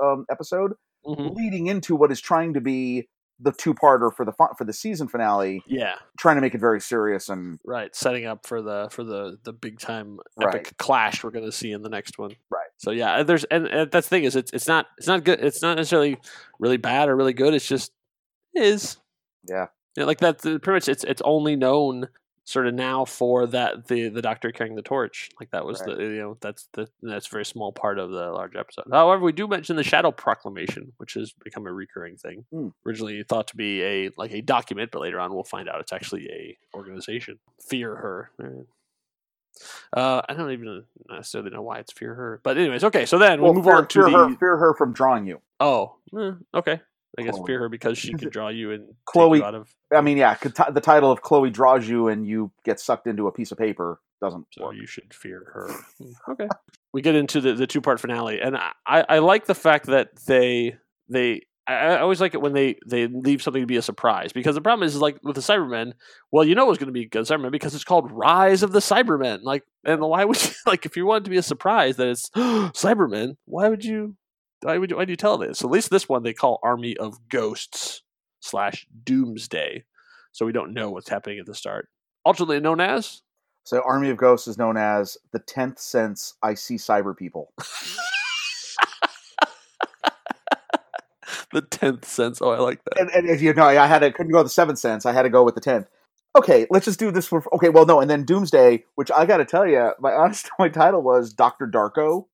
um, episode, Mhm. leading into what is trying to be the two parter for the for the season finale, Yeah. trying to make it very serious and Right, setting up for the for the the big time Right. epic clash we're going to see in the next one. Right. So yeah, there's and, and that's the thing is it's it's not it's not good. It's not necessarily really bad or really good. It's just is yeah. you know, like that. the- Pretty much, it's it's only known sort of now for that the the doctor carrying the torch. Like that was Right. the you know that's the that's a very small part of the large episode. However, we do mention the Shadow Proclamation, which has become a recurring thing. Hmm. Originally thought to be a like a document, but later on we'll find out it's actually a organization. Fear her. Uh, I don't even necessarily know why it's fear her, but anyways, okay. So then we'll Well, move fear, on to fear the her, fear her from drawing you. oh, eh, okay. I guess Chloe. fear her because she can draw you and Chloe- you out of I mean, yeah, t- the title of Chloe draws you and you get sucked into a piece of paper. doesn't. So you should fear her. Hmm, okay. we get into the, the two part finale, and I, I like the fact that they they I, always like it when they they leave something to be a surprise because the problem is, is like with the Cybermen. Well, you know it's going to be good Cybermen because it's called Rise of the Cybermen. Like, and why would you like if you want it to be a surprise that it's Cybermen? Why would you? Why would you? Why do you tell this? at least this one they call Army of Ghosts slash Doomsday, so we don't know what's happening at the start. Alternately known as So Army of Ghosts is known as the tenth sense. I see cyber people. the tenth sense. Oh, I like that. And, and if you know, I had to couldn't go with the seventh sense. I had to go with the tenth. Okay, let's just do this for. Okay, well, no, and then Doomsday, which I got to tell you, my honest my title was Doctor Darko.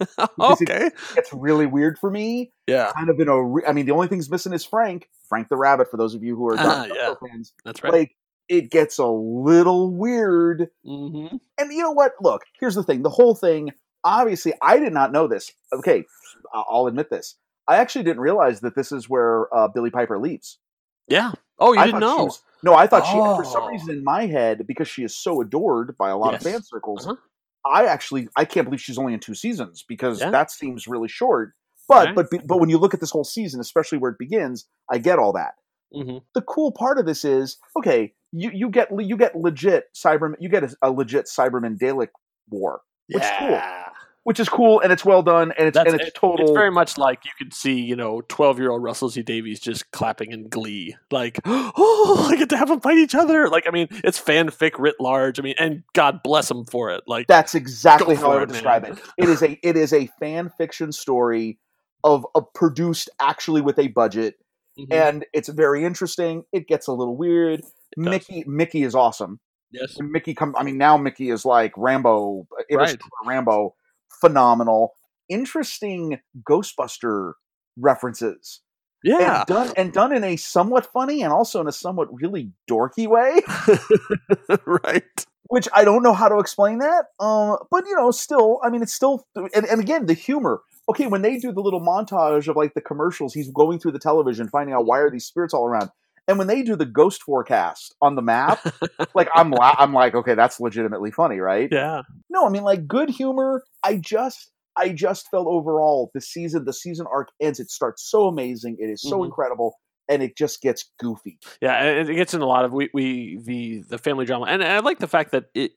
Okay, it gets really weird for me. Yeah, kind of in a. Re- I mean, the only thing's missing is Frank, Frank the Rabbit. For those of you who are Ah, yeah. Fans, That's right. Like it gets a little weird. Mm-hmm. And you know what? Look, here's the thing. The whole thing. Obviously, I did not know this. Okay, I'll admit this. I actually didn't realize that this is where uh, Billie Piper leaves. Yeah. Oh, you I didn't know? was- no, I thought she, for some Oh. reason in my head, because she is so adored by a lot Yes. of fan circles, Uh-huh. I actually I can't believe she's only in two seasons because Yeah. that seems really short. But Right. but but when you look at this whole season, especially where it begins, I get all that. Mm-hmm. The cool part of this is okay. You you get you get legit Cyberman. You get a, a legit Cyberman Dalek war, which is cool. Which is cool and it's well done and it's That's and it's it- total. It's very much like you could see, you know, twelve-year-old Russell T Davies just clapping in glee, like, "Oh, I get to have them fight each other!" Like, I mean, it's fanfic writ large. I mean, and God bless them for it. Like, That's exactly how I would it, describe man. it. It is a it is a fan fiction story of, a produced actually with a budget, Mhm. and it's very interesting. It gets a little weird. Mickey Mickey is awesome. Yes, When Mickey come. I mean, now Mickey is like Rambo, uh, Right. Rambo, phenomenal. Interesting Ghostbuster references. Yeah. and done and done in a somewhat funny and also in a somewhat really dorky way. right. Which I don't know how to explain that. Um, but you know, still, I mean, it's still, and, and again, the humor. Okay, when they do the little montage of like the commercials, he's going through the television, finding out why are these spirits all around. And when they do the ghost forecast on the map, like I'm, la- I'm like, okay, that's legitimately funny, right? Yeah. No, I mean, like good humor. I just, I just felt overall the season, the season arc ends. It starts so amazing. It is so Mhm. incredible, and it just gets goofy. Yeah, and it gets in a lot of we, we the the family drama, and I like the fact that it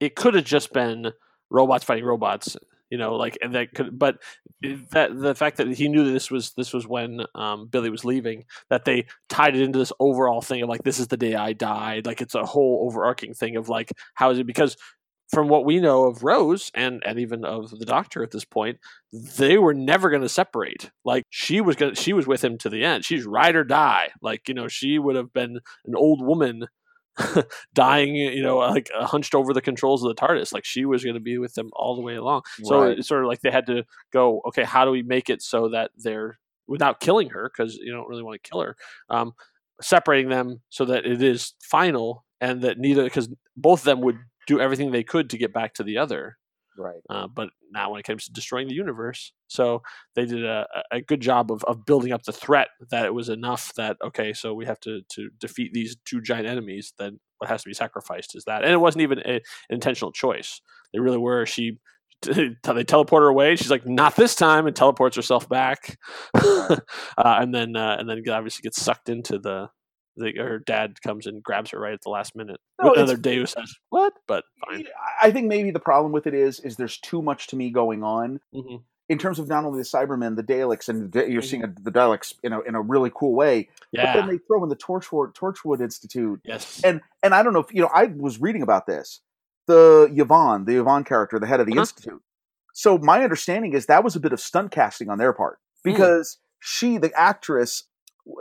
it could have just been robots fighting robots, you know, like and that could, but that the fact that he knew that this was this was when um, Billie was leaving, that they tied it into this overall thing of like this is the day I died, like it's a whole overarching thing of like how is it because from what we know of Rose and and even of the Doctor at this point, they were never going to separate. Like she was going, she was with him to the end. She's ride or die. Like you know, she would have been an old woman dying. You know, like uh, hunched over the controls of the TARDIS. Like she was going to be with them all the way along. So Right. it's sort of like they had to go. Okay, how do we make it so that they're without killing her because you don't really want to kill her. Um, separating them so that it is final and that neither because both of them would do everything they could to get back to the other Right. uh, but not when it comes to destroying the universe so they did a, a good job of, of building up the threat that it was enough that okay so we have to to defeat these two giant enemies then what has to be sacrificed is that. And it wasn't even a, an intentional choice. They really were. She they teleport her away. She's like not this time and teleports herself back. Uh, and then uh, and then obviously gets sucked into the the, her dad comes and grabs her right at the last minute. No, it's- another Deus says, "What?" But fine. I think maybe the problem with it is is there's too much to me going on Mhm. in terms of not only the Cybermen, the Daleks, and the, you're seeing a, the Daleks in a in a really cool way. But Yeah. then they throw in the Torchwood Torchwood Institute. Yes. And and I don't know if you know I was reading about this. The Yvonne, the Yvonne character, the head of the Uh-huh. institute. So my understanding is that was a bit of stunt casting on their part Hmm. because she, the actress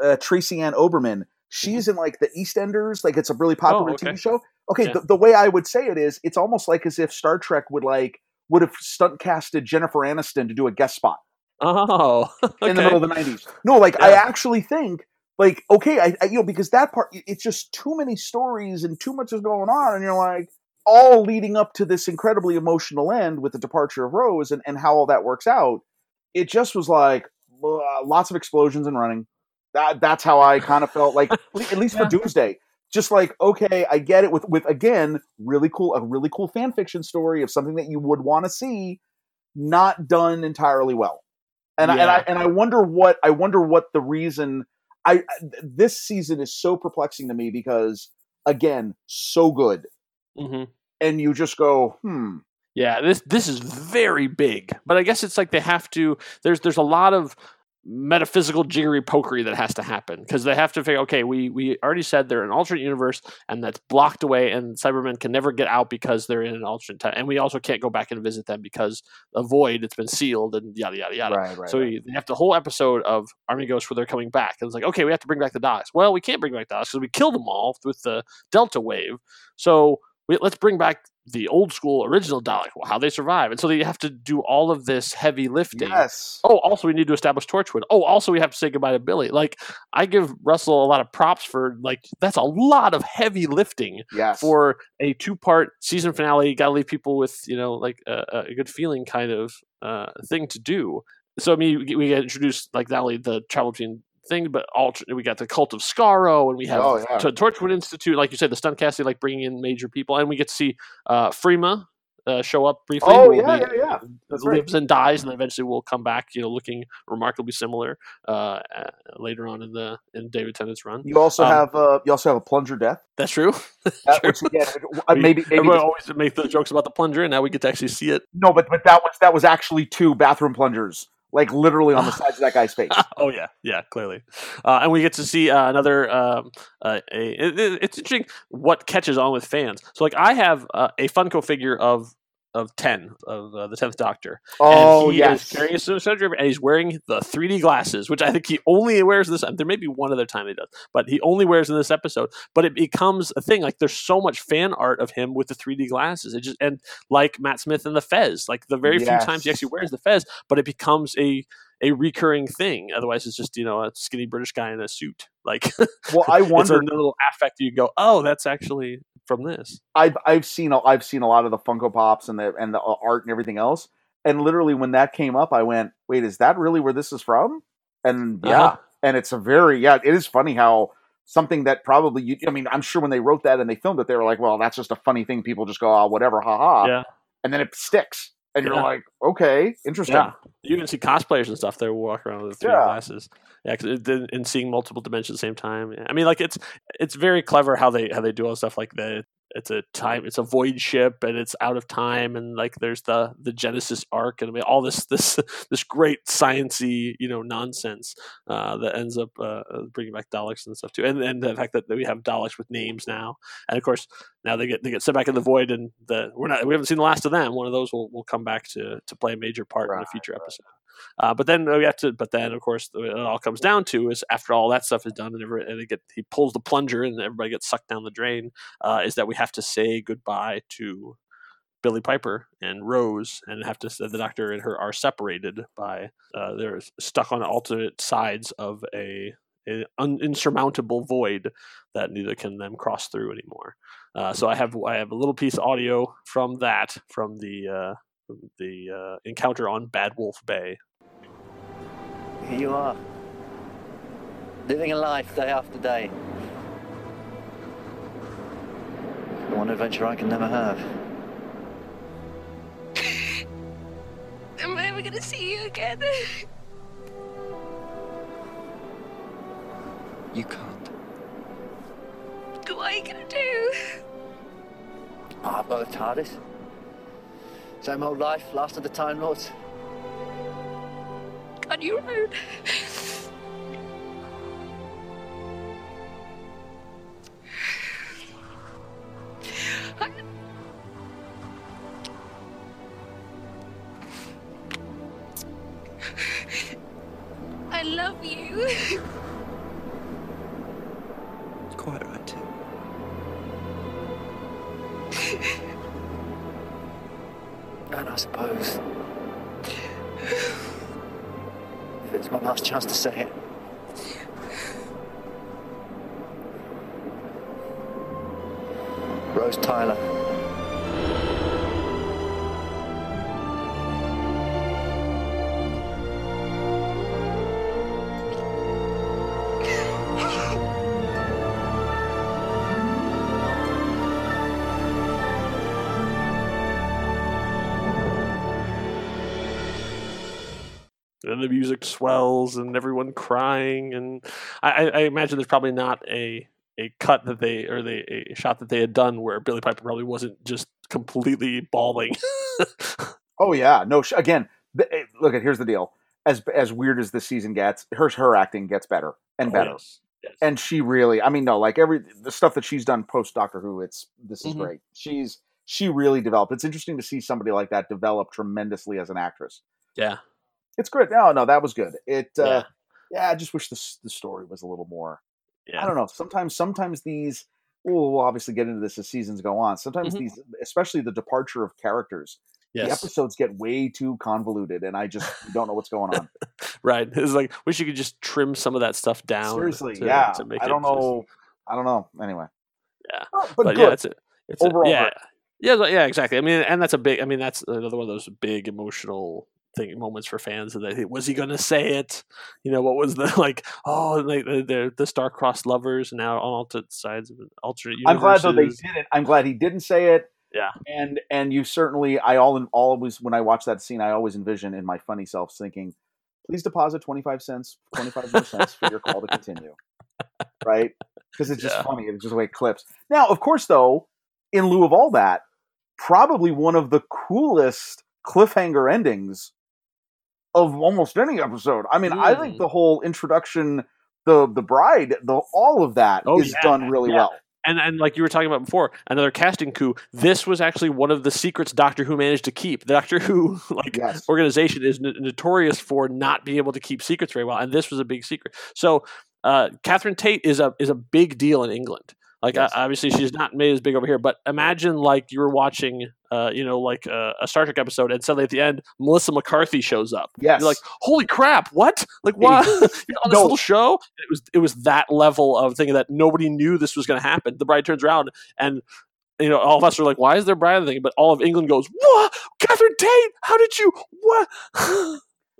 uh, Tracy Ann Oberman, Mm-hmm. She's in like the EastEnders, like it's a really popular Oh, okay. TV show. Okay, Yeah. the, the way I would say it is, it's almost like as if Star Trek would like would have stunt casted Jennifer Aniston to do a guest spot Oh, in the middle of the 90s. No, like I actually think like okay, I, I you know because that part it's just too many stories and too much is going on and you're like all leading up to this incredibly emotional end with the departure of Rose and and how all that works out. It just was like lots of explosions and running. That that's how I kind of felt like at least for Doomsday. just like okay, I get it with with again really cool a really cool fan fiction story of something that you would want to see, not done entirely well. And I, and I and I wonder what I wonder what the reason I this season is so perplexing to me because again so good hmm and you just go hmm Yeah, this this is very big, but I guess it's like they have to. There's there's a lot of metaphysical jiggery pokery that has to happen because they have to figure. Okay, we we already said they're an alternate universe and that's blocked away, and Cybermen can never get out because they're in an alternate time, and we also can't go back and visit them because a void it's been sealed and yada yada yada. Right, right, so right. we, they have the whole episode of Army Ghosts where they're coming back, and it's like okay, we have to bring back the Daleks. Well, we can't bring back the Daleks because we killed them all with the Delta wave. So we, let's bring back the old school original Dalek, well, how they survive. And so you have to do all of this heavy lifting. yes Oh, also we need to establish Torchwood. Oh, also we have to say goodbye to Billie. Like I give Russell a lot of props for like that's a lot of heavy lifting yes for a two part season finale. You got to leave people with you know like a, a good feeling kind of uh, thing to do. So I mean, we get- we get introduced like not only the travel between thing, but alter- we got the cult of Skaro, and we have Oh, yeah. to Torchwood Institute, like you said, the stunt casting, like bringing in major people, and we get to see uh, Freema. Uh, show up briefly. Oh, yeah, be- yeah, yeah. That's right. lives and dies, and eventually will come back. You know, looking remarkably similar uh, later on in the in David Tennant's run. you also Um, have uh you also have a plunger death That's true. that, True. which again uh, We- maybe maybe everyone always make the jokes about the plunger, and now we get to actually see it. no but but that was that was actually two bathroom plungers like literally on the sides of that guy's face oh yeah, yeah, clearly, uh, and we get to see uh, another. Um, uh, a, it, it- it's interesting what catches on with fans. So like, I have uh, a Funko figure of of ten of uh, the tenth Doctor. Oh, and he yes. is carrying a sonic screwdriver, and he's wearing the 3D glasses, which I think he only wears this. There may be one other time he does, but he only wears in this episode. But it becomes a thing. Like there's so much fan art of him with the 3D glasses. It just and like Matt Smith and the Fez, like the very few times he actually wears the Fez, but it becomes a a recurring thing. Otherwise, it's just you know a skinny British guy in a suit. Like, Well, I it's a little affect. You go, oh, that's actually from this. I've I've seen a, I've seen a lot of the Funko Pops and the and the uh, art and everything else. And literally, when that came up, I went, "Wait, is that really where this is from?" And yeah, Uh-huh. and it's a very yeah. It is funny how something that probably you. I mean, I'm sure when they wrote that and they filmed it, they were like, "Well, that's just a funny thing. People just go, oh, whatever, haha." Yeah. And then it sticks, and you're like, "Okay, interesting." Yeah, you can see cosplayers and stuff. They walk around with 3D Yeah. glasses. Yeah, 'cause it, and- seeing multiple dimensions at the same time. I mean, like it's it's very clever how they how they do all stuff like that. It's a time. It's a void ship, and it's out of time, and like there's the the Genesis Ark, and I mean all this this this great sciency you know nonsense uh, that ends up uh, bringing back Daleks and stuff too, and and the fact that we have Daleks with names now, and of course now they get they get sent back in the void, and the we're not we haven't seen the last of them. One of those will, will come back to to play a major part in a future episode. Uh, but then we have to. But then, of course, it all comes down to is after all that stuff is done, and, every, and they get he pulls the plunger, and everybody gets sucked down the drain. Uh, is that we have to say goodbye to Billie Piper and Rose, and have to the doctor and her are separated by uh, they're stuck on alternate sides of a, a un, insurmountable void that neither can them cross through anymore. Uh, so I have I have a little piece of audio from that from the uh, from the uh, encounter on Bad Wolf Bay. Here you are, living a life day after day. The One adventure I can never have. Am I ever gonna see you again? You can't. What are you gonna do? Oh, I've got a TARDIS. Same old life, last of the Time Lords. On your own. I love you. It's my last swells and everyone crying and I, I- I imagine there's probably not a a cut that they or they a shot that they had done where Billie Piper probably wasn't just completely bawling. Oh yeah, no. Sh- again, th- eh, look at here's the deal. As as weird as this season gets, her her acting gets better and Oh, better. yes, yes. And she really, I mean, no, like every the stuff that she's done post Doctor Who, it's this is Mhm. great. She's she really developed. It's interesting to see somebody like that develop tremendously as an actress. Yeah. It's great. No, no, that was good. It, uh, Yeah. yeah, I just wish the the story was a little more. Yeah. I don't know. Sometimes, sometimes these. We'll, we'll obviously get into this as seasons go on. Sometimes Mhm. these, especially the departure of characters, the episodes get way too convoluted, and I just don't know what's going on. Right. It's like wish you could just trim some of that stuff down. Seriously, to- yeah. to make I don't just- know. I don't know. Anyway, Yeah. but, but, good. yeah, it's a, it's a- Overall yeah, great. yeah, yeah, exactly. I mean, and that's a big. I mean, that's another one of those big emotional thing moments for fans. That they, was he going to say it? You know, what was the like? Oh, like the the, the star-crossed lovers now on alternate sides of alternate universes. I'm glad though they didn't. I'm glad he didn't say it. Yeah. And and you certainly, I all always when I watch that scene, I always envision in my funny self thinking, please deposit twenty five cents, twenty five more cents for your call to continue. Right? Because it's just Yeah. funny. It's just the way it clips. Now, of course, though, in lieu of all that, probably one of the coolest cliffhanger endings of almost any episode. I mean, I think Mm. the whole introduction, the the bride, the all of that is Oh, yeah, done really yeah. well. And and like you were talking about before, another casting coup. This was actually one of the secrets Doctor Who managed to keep. The Doctor Who like organization is n- notorious for not being able to keep secrets very well, and this was a big secret. So, uh, Catherine Tate is a is a big deal in England. Like uh, obviously she's not made as big over here, but imagine like you were watching, uh, you know, like uh, a Star Trek episode, and suddenly at the end, Melissa McCarthy shows up. Yes. you're like, holy crap, what? Like what? on this No. little show, it was it was that level of thinking that nobody knew this was going to happen. The bride turns around and. You know, all of us are like, "Why is there bride thing?" But all of England goes, "What, Catherine Tate? How did you? What?"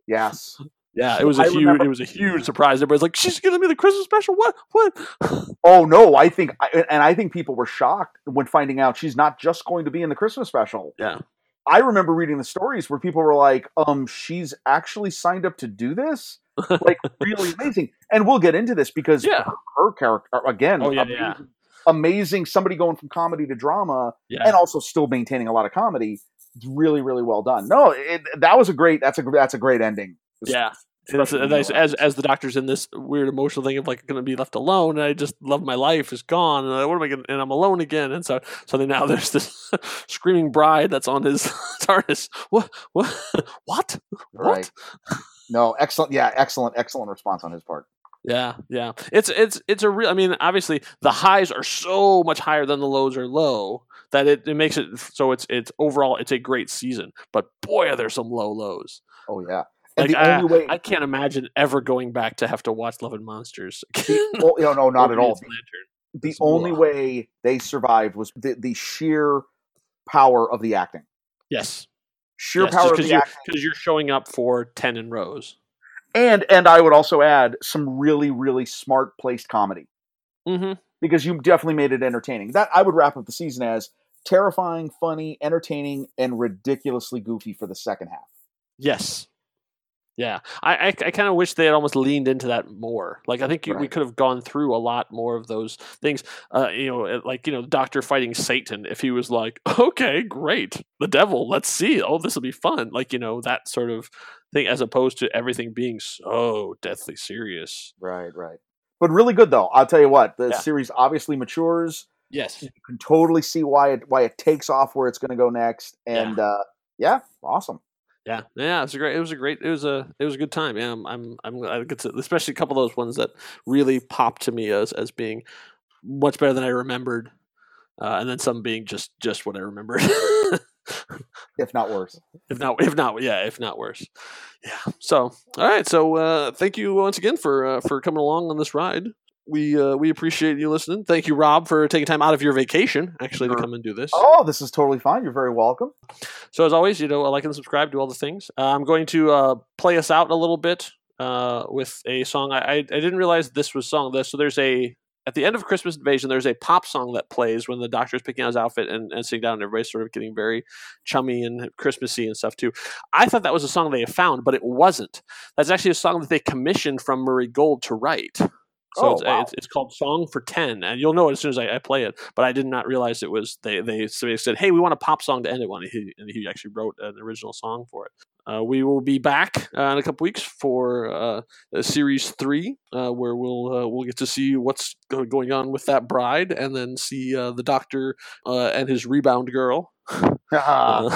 Yes. Yeah, it was a I huge. remember- It was a huge surprise. Everybody's like, "She's giving me the Christmas special." What? What? Oh no, I think, and I think people were shocked when finding out she's not just going to be in the Christmas special. Yeah. I remember reading the stories where people were like, "Um, she's actually signed up to do this." Like really amazing, and we'll get into this because Yeah. her, her character again, Oh, yeah, amazing, yeah. amazing. Somebody going from comedy to drama, Yeah. and also still maintaining a lot of comedy. It's really, really well done. No, it, that was a great. That's a that's a great ending. Yeah. As as the doctor's in this weird emotional thing of like going to be left alone, and I just love my life is gone, and I, what am I going? And I'm alone again, and so so then now there's this screaming bride that's on his TARDIS. What what what Right. No, excellent. Yeah, excellent, excellent response on his part. Yeah, yeah. It's it's it's a real. I mean, obviously the highs are so much higher than the lows are low that it, it makes it so it's it's overall it's a great season. But boy, are there some low lows. Oh yeah. And Like the I, way- I can't imagine ever going back to have to watch Love and Monsters. Oh, no, no, not at all. Lantern. The It's only way they survived was the, the sheer power of the acting. Yes. Sheer Yes, power of because the you're, acting. 'cause you're showing up for ten in Rose. And and I would also add some really really smart placed comedy Mm-hmm. because you definitely made it entertaining. That I would wrap up the season as terrifying, funny, entertaining, and ridiculously goofy for the second half. Yes. Yeah, I I, I kind of wish they had almost leaned into that more. Like I think you, we could have gone through a lot more of those things. Uh, you know, like you know, Doctor fighting Satan. If he was like, okay, great, the devil, let's see. Oh, this will be fun. Like you know, that sort of thing, as opposed to everything being so deathly serious. Right, right. But really good though. I'll tell you what, the Yeah. series obviously matures. Yes. You can totally see why it why it takes off where it's going to go next. And yeah. uh yeah, awesome. Yeah, yeah, it was a great. It was a great. It was a. It was a good time. Yeah, I'm. I'm. I'm I get to, especially a couple of those ones that really popped to me as as being much better than I remembered, uh, and then some being just just what I remembered. if not worse. If not, if not, yeah, if not worse. Yeah. So, all right. So, uh, thank you once again for uh, for coming along on this ride. We uh, we appreciate you listening. Thank you, Rob, for taking time out of your vacation actually to come and do this. Oh, this is totally fine. You're very welcome. So as always, you know, like and subscribe, do all the things. Uh, I'm going to uh, play us out a little bit uh, with a song. I, I I didn't realize this was song. This so there's a at the end of Christmas Invasion, there's a pop song that plays when the Doctor's picking out his outfit and, and sitting down, and everybody's sort of getting very chummy and Christmassy and stuff too. I thought that was a song they had found, but it wasn't. That's actually a song that they commissioned from Murray Gold to write. So Oh, it's, wow. it's, it's called "Song for 10, and you'll know it as soon as I, I play it. But I did not realize it was they. They they said, "Hey, we want a pop song to end it on," and he, and he actually wrote an original song for it. Uh, we will be back uh, in a couple weeks for uh, uh, series three, uh, where we'll uh, we'll get to see what's go- going on with that bride, and then see uh, the doctor uh, and his rebound girl. Uh,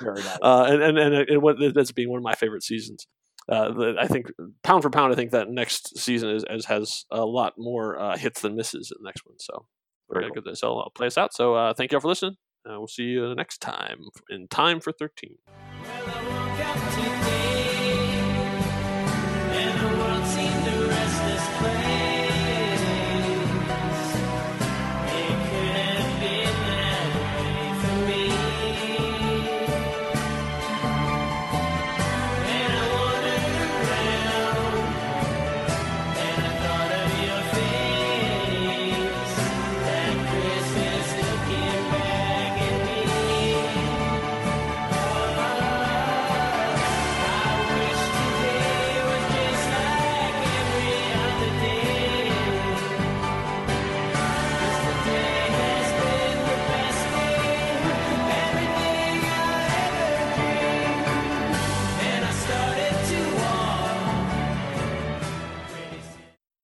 Very nice. uh, and and and, it, what that's being one of my favorite seasons. Uh, I think pound for pound, I think that next season is, is has a lot more uh, hits than misses in the next one. So we're Very gonna get this. So I'll play us out. So uh, thank you all for listening. Uh, we'll see you next time in time for thirteen. Well,